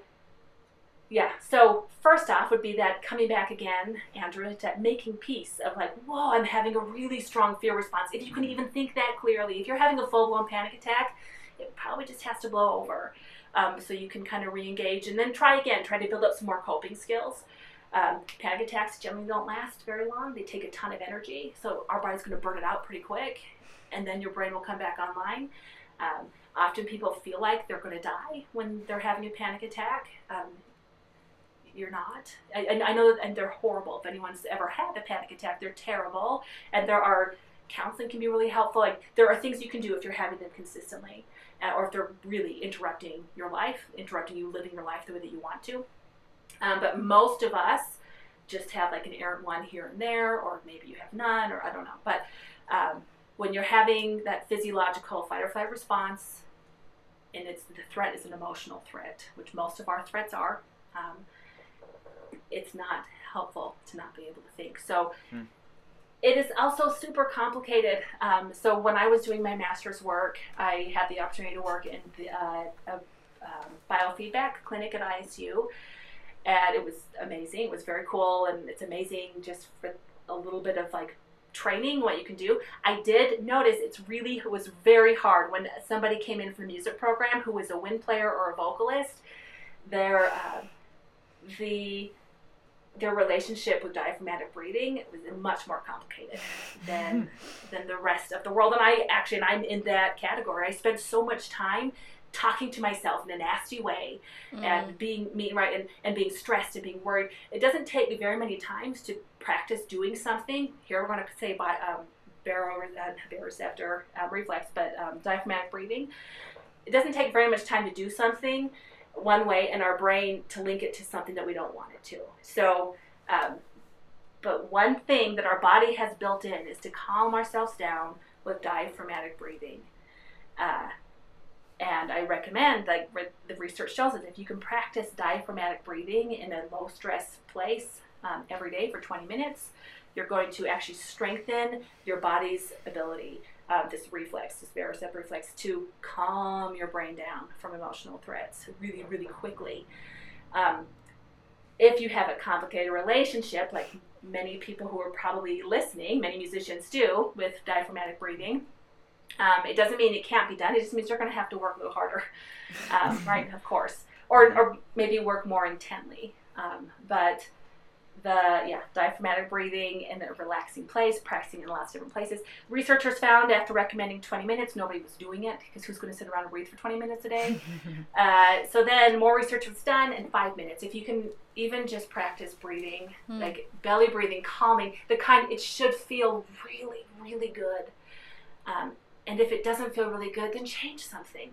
yeah. So first off would be that coming back again, Andrew, to making peace of like, whoa, I'm having a really strong fear response. If you can even think that clearly, if you're having a full blown panic attack, it probably just has to blow over. Um, so you can kind of re-engage and then try again. Try to build up some more coping skills. Um, panic attacks generally don't last very long. They take a ton of energy, so our body's going to burn it out pretty quick, and then your brain will come back online. Um, often people feel like they're going to die when they're having a panic attack. You're not. And I know that, and they're horrible. If anyone's ever had a panic attack, they're terrible. And there are counseling can be really helpful. Like there are things you can do if you're having them consistently, uh, or if they're really interrupting your life, interrupting you living your life the way that you want to. Um, but most of us just have like an errant one here and there, or maybe you have none, or I don't know. But um, when you're having that physiological fight or flight response, and it's the threat is an emotional threat, which most of our threats are, um, it's not helpful to not be able to think. So. Hmm. It is also super complicated. Um, so when I was doing my master's work, I had the opportunity to work in the uh, a, um, biofeedback clinic at ISU, and it was amazing. It was very cool, and it's amazing just for a little bit of like training what you can do. I did notice it's really it was very hard when somebody came in for the music program who was a wind player or a vocalist. Their uh, the their relationship with diaphragmatic breathing was much more complicated than than the rest of the world. And I actually, and I'm in that category. I spent so much time talking to myself in a nasty way mm. and being mean right and, and being stressed and being worried it doesn't take me very many times to practice doing something here we're going to say by um, baroreceptor uh, um, reflex but um, diaphragmatic breathing it doesn't take very much time to do something one way in our brain to link it to something that we don't want it to. So um, but one thing that our body has built in is to calm ourselves down with diaphragmatic breathing. Uh, and I recommend, like re- the research shows that if you can practice diaphragmatic breathing in a low stress place um, every day for 20 minutes, you're going to actually strengthen your body's ability, uh, this reflex, this baroreceptor reflex, to calm your brain down from emotional threats really, really quickly. Um, if you have a complicated relationship, like many people who are probably listening, many musicians do with diaphragmatic breathing, um, it doesn't mean it can't be done. It just means you're going to have to work a little harder, um, right? Of course, or or maybe work more intently. Um, but the yeah diaphragmatic breathing in a relaxing place, practicing in lots of different places. Researchers found after recommending 20 minutes, nobody was doing it because who's going to sit around and breathe for 20 minutes a day? uh, so then more research was done in five minutes. If you can even just practice breathing, hmm. like belly breathing, calming, the kind it should feel really really good. Um, and if it doesn't feel really good, then change something.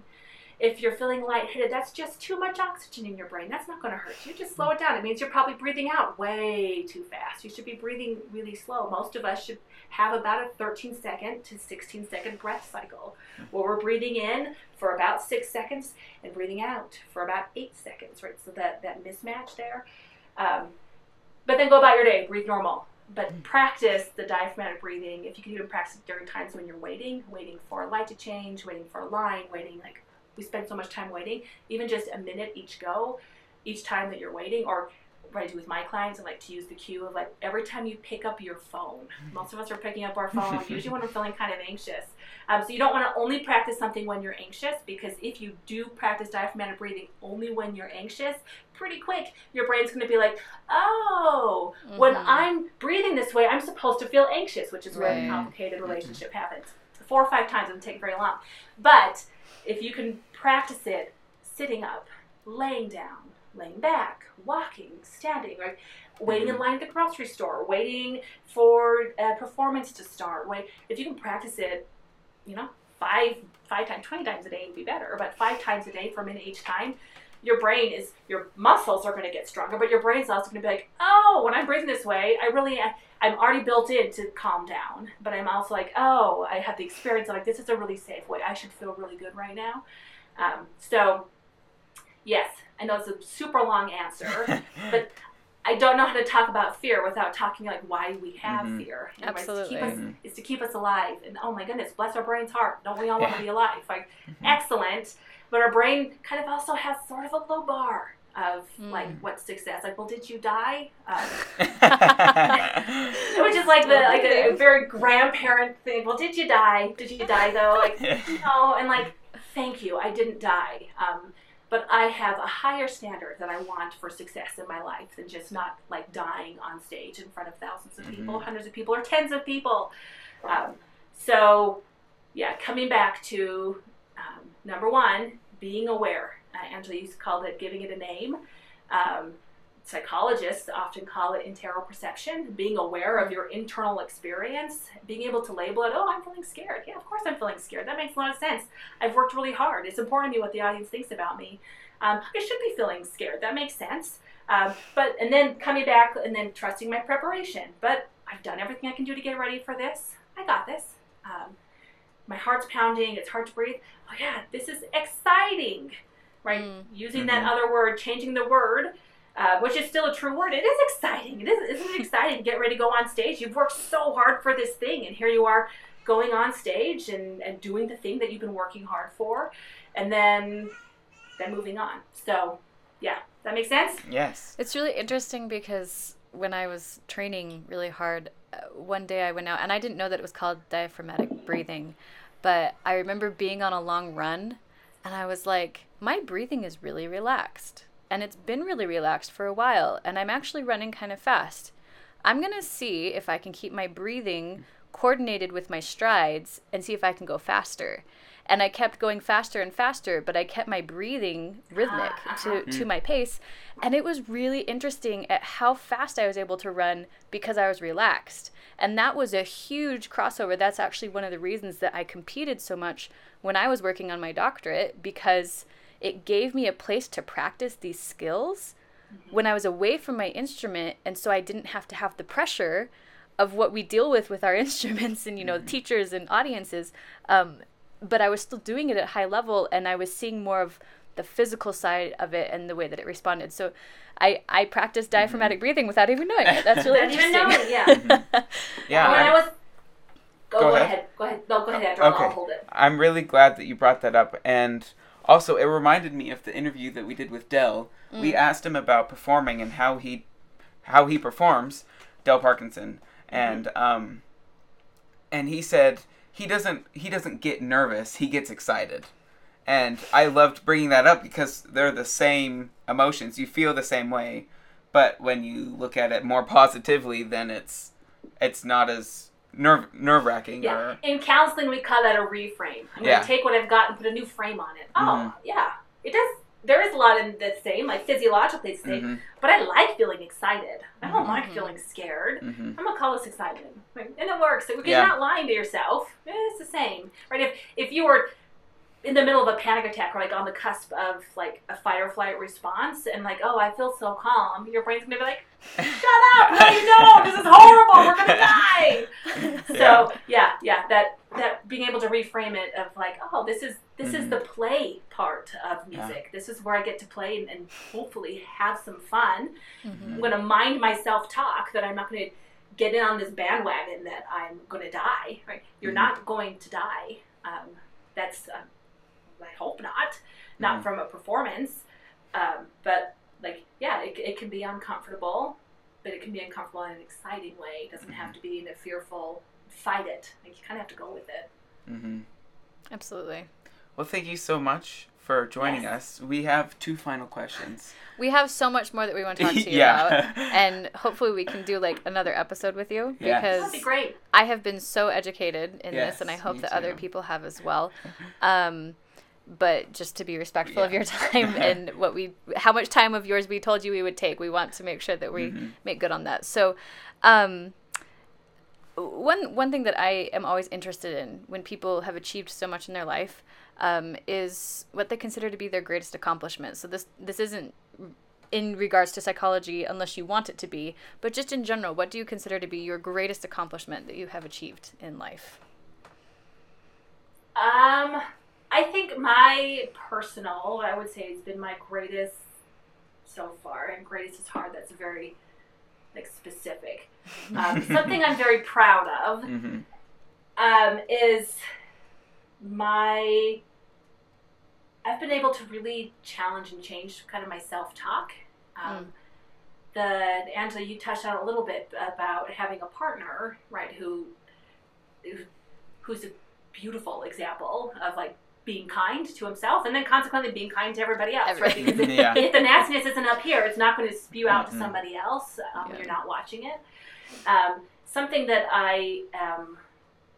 If you're feeling lightheaded, that's just too much oxygen in your brain. That's not going to hurt you. Just slow it down. It means you're probably breathing out way too fast. You should be breathing really slow. Most of us should have about a 13 second to 16 second breath cycle where we're breathing in for about six seconds and breathing out for about eight seconds, right? So that, that mismatch there. Um, but then go about your day, breathe normal but practice the diaphragmatic breathing. If you can even practice during times when you're waiting, waiting for a light to change, waiting for a line, waiting like we spend so much time waiting, even just a minute each go, each time that you're waiting, or what I do with my clients, I like to use the cue of like every time you pick up your phone. Mm-hmm. Most of us are picking up our phone usually when we're feeling kind of anxious. Um, so you don't want to only practice something when you're anxious because if you do practice diaphragmatic breathing only when you're anxious, pretty quick your brain's going to be like, oh, mm-hmm. when I'm breathing this way, I'm supposed to feel anxious, which is where right. the complicated relationship mm-hmm. happens. Four or five times doesn't take very long, but if you can practice it sitting up, laying down laying back, walking, standing, right? Waiting in mm-hmm. line at the grocery store, waiting for a performance to start. Wait, if you can practice it, you know, five five times, twenty times a day would be better, but five times a day for a minute each time, your brain is your muscles are going to get stronger, but your brain's also going to be like, oh, when I'm breathing this way, I really I'm already built in to calm down, but I'm also like, oh, I have the experience of like this is a really safe way. I should feel really good right now. Um, so, yes, I know it's a super long answer, but I don't know how to talk about fear without talking like why we have mm-hmm. fear. You know, Absolutely. It's to, us, it's to, keep us, alive. And oh my goodness, bless our brain's heart. Don't we all want to be alive? Like, mm-hmm. excellent. But our brain kind of also has sort of a low bar of mm. like what success. Like, well, did you die? Um, which is like the like a, a, very grandparent thing. Well, did you die? Did you die though? Like, no. And like, thank you, I didn't die. Um, but I have a higher standard that I want for success in my life than just not like dying on stage in front of thousands of mm-hmm. people, hundreds of people, or tens of people. Um, so, yeah, coming back to um, number one, being aware. Uh, Angela used to call it giving it a name. Um, psychologists often call it interoperception, being aware of your internal experience, being able to label it, oh, I'm feeling scared. Yeah, of course I'm feeling scared. That makes a lot of sense. I've worked really hard. It's important to me what the audience thinks about me. Um, I should be feeling scared. That makes sense. Um, but and then coming back and then trusting my preparation. But I've done everything I can do to get ready for this. I got this. Um, my heart's pounding. It's hard to breathe. Oh yeah, this is exciting, right? Mm. Using Mhm. that other word, changing the word, uh, which is still a true word. It is exciting. It is. Isn't it exciting? to Get ready to go on stage. You've worked so hard for this thing, and here you are going on stage and, and doing the thing that you've been working hard for, and then then moving on. So, yeah, that makes sense. Yes. It's really interesting because when I was training really hard, uh, one day I went out and I didn't know that it was called diaphragmatic breathing, but I remember being on a long run and I was like, my breathing is really relaxed. And it's been really relaxed for a while, and I'm actually running kind of fast. I'm going to see if I can keep my breathing coordinated with my strides and see if I can go faster. And I kept going faster and faster, but I kept my breathing rhythmic to, mm-hmm. to my pace. And it was really interesting at how fast I was able to run because I was relaxed. And that was a huge crossover. That's actually one of the reasons that I competed so much when I was working on my doctorate because it gave me a place to practice these skills mm-hmm. when I was away from my instrument. And so I didn't have to have the pressure of what we deal with with our instruments and, you know, mm-hmm. teachers and audiences. Um, but I was still doing it at high level and I was seeing more of the physical side of it and the way that it responded. So I, I practiced mm-hmm. diaphragmatic breathing without even knowing it. That's really Not even interesting. knowing, yeah. Yeah. when I I'm, was, go, Go go ahead. ahead. Go ahead. No, go ahead, Andrew. I'll- I'll Okay. hold it. I'm really glad that you brought that up. And also, it reminded me of the interview that we did with Del. We asked him about performing and how he how he performs, Del Parkinson, and um, and he said he doesn't he doesn't get nervous. He gets excited. And I loved bringing that up because they're the same emotions. You feel the same way, but when you look at it more positively, then it's it's not as nerve nerve wracking Yeah. or In counseling, we call that a reframe. I'm Yeah. to take what I've got and put a new frame on it. Oh, Mhm. yeah. It does. There is a lot in the same, like physiologically the same. Mhm. But I like feeling excited. I don't like Mhm. feeling scared. Mhm. I'm gonna call this excited, right? and it works. Because Yeah. you're not lying to yourself. It's the same, right? If if you were in the middle of a panic attack or like on the cusp of like a fight or flight response, and like, oh, I feel so calm, your brain's gonna be like, shut up! No, you don't. This is horrible. We're gonna die. So yeah, yeah, that that being able to reframe it of like, oh, this is this is Mhm. the play part of Yeah. music. This is where I get to play and, and hopefully have some fun. Mhm. I'm gonna mind myself talk that I'm not gonna get in on this bandwagon that I'm gonna die. Right? You're Mhm. not going to die. Um, that's uh, I hope not. Not Mhm. from a performance, um, but like yeah, it, it can be uncomfortable, but it can be uncomfortable in an exciting way. It doesn't have to be in a fearful fight it. Like you kind of have to go with it. Mm-hmm. Absolutely. Well, thank you so much for joining Yes. us. We have two final questions. We have so much more that we want to talk to you Yeah. about. And hopefully we can do like another episode with you Yes. because That'd be great. I have been so educated in this and I hope me that other people have as well. Um, but just to be respectful of your time and what we how much time of yours we told you we would take, we want to make sure that we Mhm. make good on that. So um one one thing that I am always interested in when people have achieved so much in their life um, is what they consider to be their greatest accomplishment. So this this isn't in regards to psychology unless you want it to be, but just in general, what do you consider to be your greatest accomplishment that you have achieved in life? Um, I think my personal, I would say, it's been my greatest so far, and greatest is hard. That's very like specific. Um, something I'm very proud of Mhm. um, is my. I've been able to really challenge and change kind of my self talk. Um, The Angela, you touched on a little bit about having a partner, right? Who, who who's a beautiful example of like being kind to himself and then consequently being kind to everybody else, right? Because if, Yeah. if the nastiness isn't up here, it's not going to spew out Mhm. to somebody else. Um, Yeah. You're not watching it. Um, something that I um,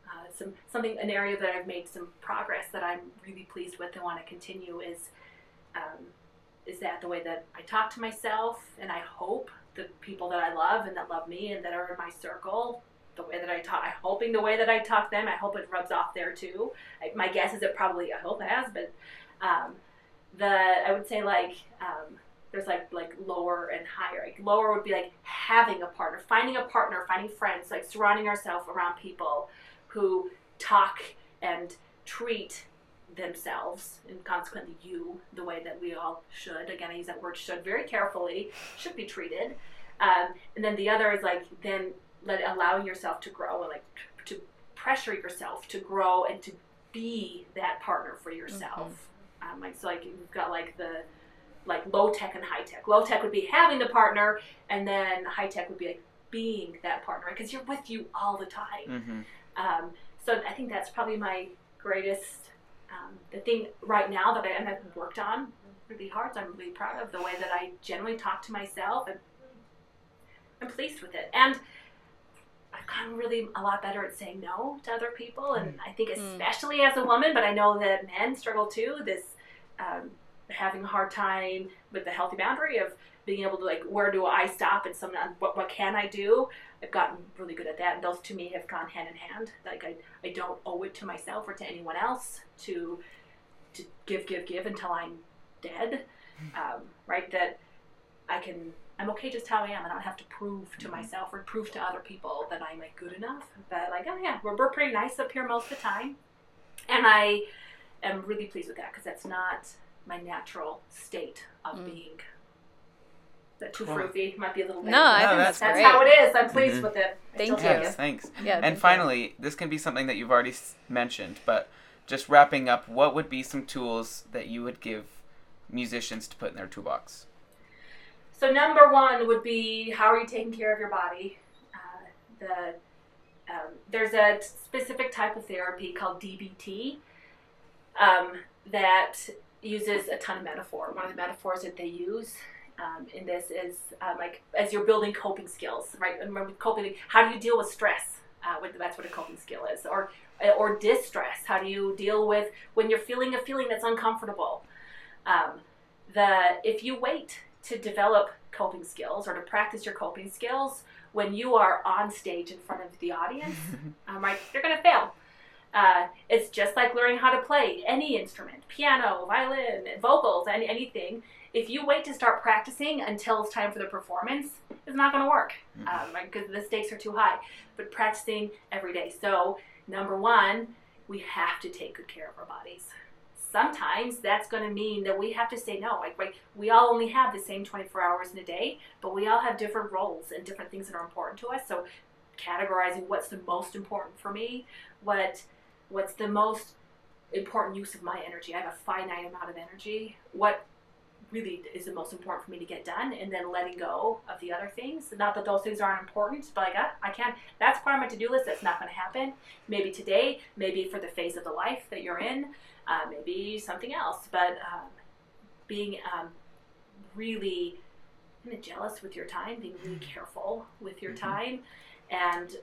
uh, some something an area that I've made some progress that I'm really pleased with and want to continue is um, is that the way that I talk to myself, and I hope the people that I love and that love me and that are in my circle, the way that I talk, I'm hoping the way that I talk them, I hope it rubs off there too. I, my guess is it probably, I hope it has, but um, the I would say like um, there's like like lower and higher. Like lower would be like having a partner, finding a partner, finding friends, like surrounding ourselves around people who talk and treat themselves and consequently you the way that we all should again i use that word should very carefully should be treated um, and then the other is like then let allowing yourself to grow and like to pressure yourself to grow and to be that partner for yourself um, like so like you've got like the like low tech and high tech low tech would be having the partner and then high tech would be like being that partner because you're with you all the time Mm-hmm. um, so I think that's probably my greatest, um, the thing right now that I and I've worked on really hard. So I'm really proud of the way that I generally talk to myself, and I'm pleased with it. And I've gotten really a lot better at saying no to other people, and I think Mm. especially as a woman, but I know that men struggle too. This um, having a hard time with the healthy boundary of being able to like where do I stop and some what what can I do? I've gotten really good at that, and those to me have gone hand in hand. Like I, I don't owe it to myself or to anyone else to to give, give, give until I'm dead. Um, right? That I can. I'm okay just how I am, and I don't have to prove to myself or prove to other people that I'm like good enough. But like, oh yeah, we're, we're pretty nice up here most of the time, and I am really pleased with that because that's not my natural state of Mm. being. Is that too Cool. fruity? Might be a little. No, I No, think that's that's, that's great. how it is. I'm pleased Mhm. with it. I Thank you. Yes, thanks. Yeah, thank And you. finally, this can be something that you've already mentioned, but just wrapping up, what would be some tools that you would give musicians to put in their toolbox? So number one would be how are you taking care of your body? Uh, the um, there's a specific type of therapy called DBT um, that uses a ton of metaphor. One of the metaphors that they use um, in this is um, like as you're building coping skills, right? And remember coping, how do you deal with stress? Uh, with, that's what a coping skill is, or or distress. How do you deal with when you're feeling a feeling that's uncomfortable? Um, the if you wait to develop coping skills or to practice your coping skills when you are on stage in front of the audience, um, right, you're going to fail. Uh, it's just like learning how to play any instrument, piano, violin, vocals, any, anything. If you wait to start practicing until it's time for the performance, it's not going to work um, because the stakes are too high. But practicing every day. So, number one, we have to take good care of our bodies sometimes that's going to mean that we have to say no. Like, like we all only have the same 24 hours in a day, but we all have different roles and different things that are important to us. So, categorizing what's the most important for me, what what's the most important use of my energy. I have a finite amount of energy. What really is the most important for me to get done, and then letting go of the other things. Not that those things aren't important, but like I, I can't. That's part of my to-do list. That's not going to happen. Maybe today. Maybe for the phase of the life that you're in uh, maybe something else. But um, being um, really kind of jealous with your time, being really careful with your Mhm. time, and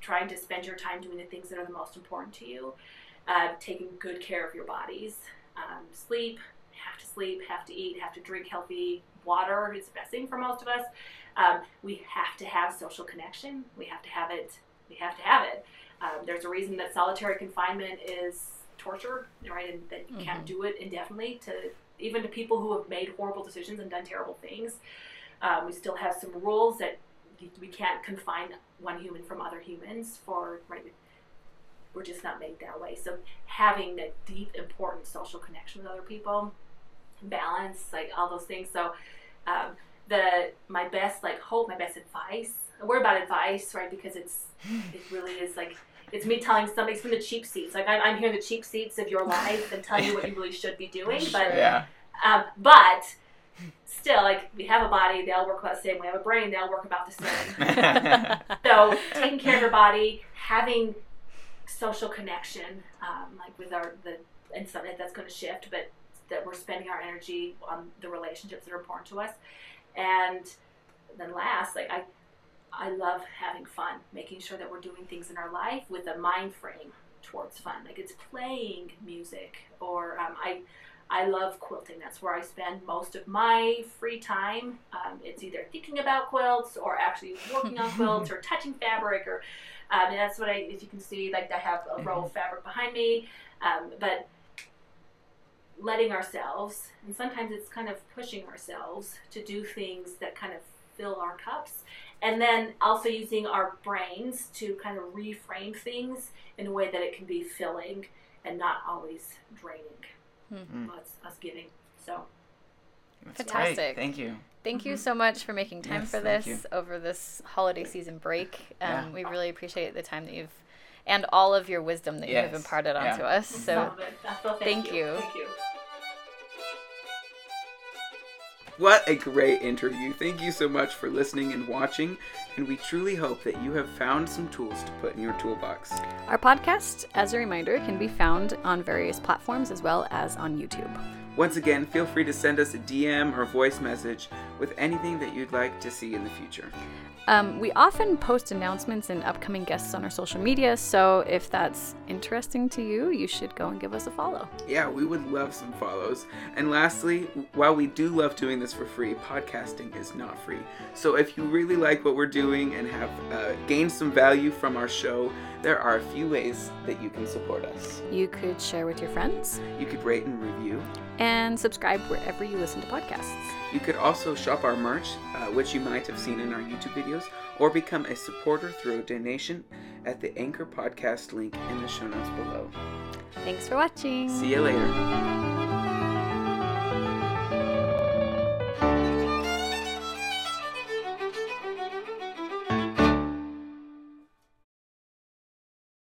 trying to spend your time doing the things that are the most important to you. Uh, taking good care of your bodies. Um, sleep, have to sleep, have to eat, have to drink healthy water is the best thing for most of us. Um, we have to have social connection. We have to have it. We have to have it. Um, there's a reason that solitary confinement is torture, right? And that you can't Mhm. do it indefinitely to even to people who have made horrible decisions and done terrible things. Um, we still have some rules that we can't confine one human from other humans for right. We're just not made that way. So having a deep, important social connection with other people, balance, like all those things. So um, the my best like hope, my best advice. We're about advice, right? Because it's it really is like it's me telling somebody from the cheap seats. Like I'm, I'm here in the cheap seats of your life and telling you what you really should be doing. But Yeah. um, but still, like we have a body, they all work about the same. We have a brain, they all work about the same. so taking care of your body, having social connection, um, like with our the and something that's going to shift, but that we're spending our energy on the relationships that are important to us, and then last, like I. I love having fun, making sure that we're doing things in our life with a mind frame towards fun. Like it's playing music, or um, I, I love quilting. That's where I spend most of my free time. Um, it's either thinking about quilts or actually working on quilts or touching fabric or um, and that's what I, if you can see, like I have a roll of fabric behind me. Um, but letting ourselves, and sometimes it's kind of pushing ourselves to do things that kind of fill our cups. And then also using our brains to kind of reframe things in a way that it can be filling and not always draining. Mhm. Well, it's us giving. So That's Fantastic. Great. Thank you. Thank you so much for making time Yes, for this over this holiday season break. Um, Yeah. We really appreciate the time that you've and all of your wisdom that you have Yes, imparted yeah. onto us. So of it. So thank, thank you. Thank you. What a great interview. Thank you so much for listening and watching, and we truly hope that you have found some tools to put in your toolbox. our podcast, as a reminder, can be found on various platforms as well as on YouTube. Once again, feel free to send us a DM or voice message with anything that you'd like to see in the future. Um, we often post announcements and upcoming guests on our social media, so if that's interesting to you, you should go and give us a follow. Yeah, we would love some follows. And lastly, while we do love doing this for free, podcasting is not free. So if you really like what we're doing and have uh, gained some value from our show, there are a few ways that you can support us. You could share with your friends You could rate and review. And subscribe wherever you listen to podcasts. You could also shop our merch, uh, which you might have seen in our YouTube videos, or become a supporter through a donation at the Anchor Podcast link in the show notes below. Thanks for watching. See you later.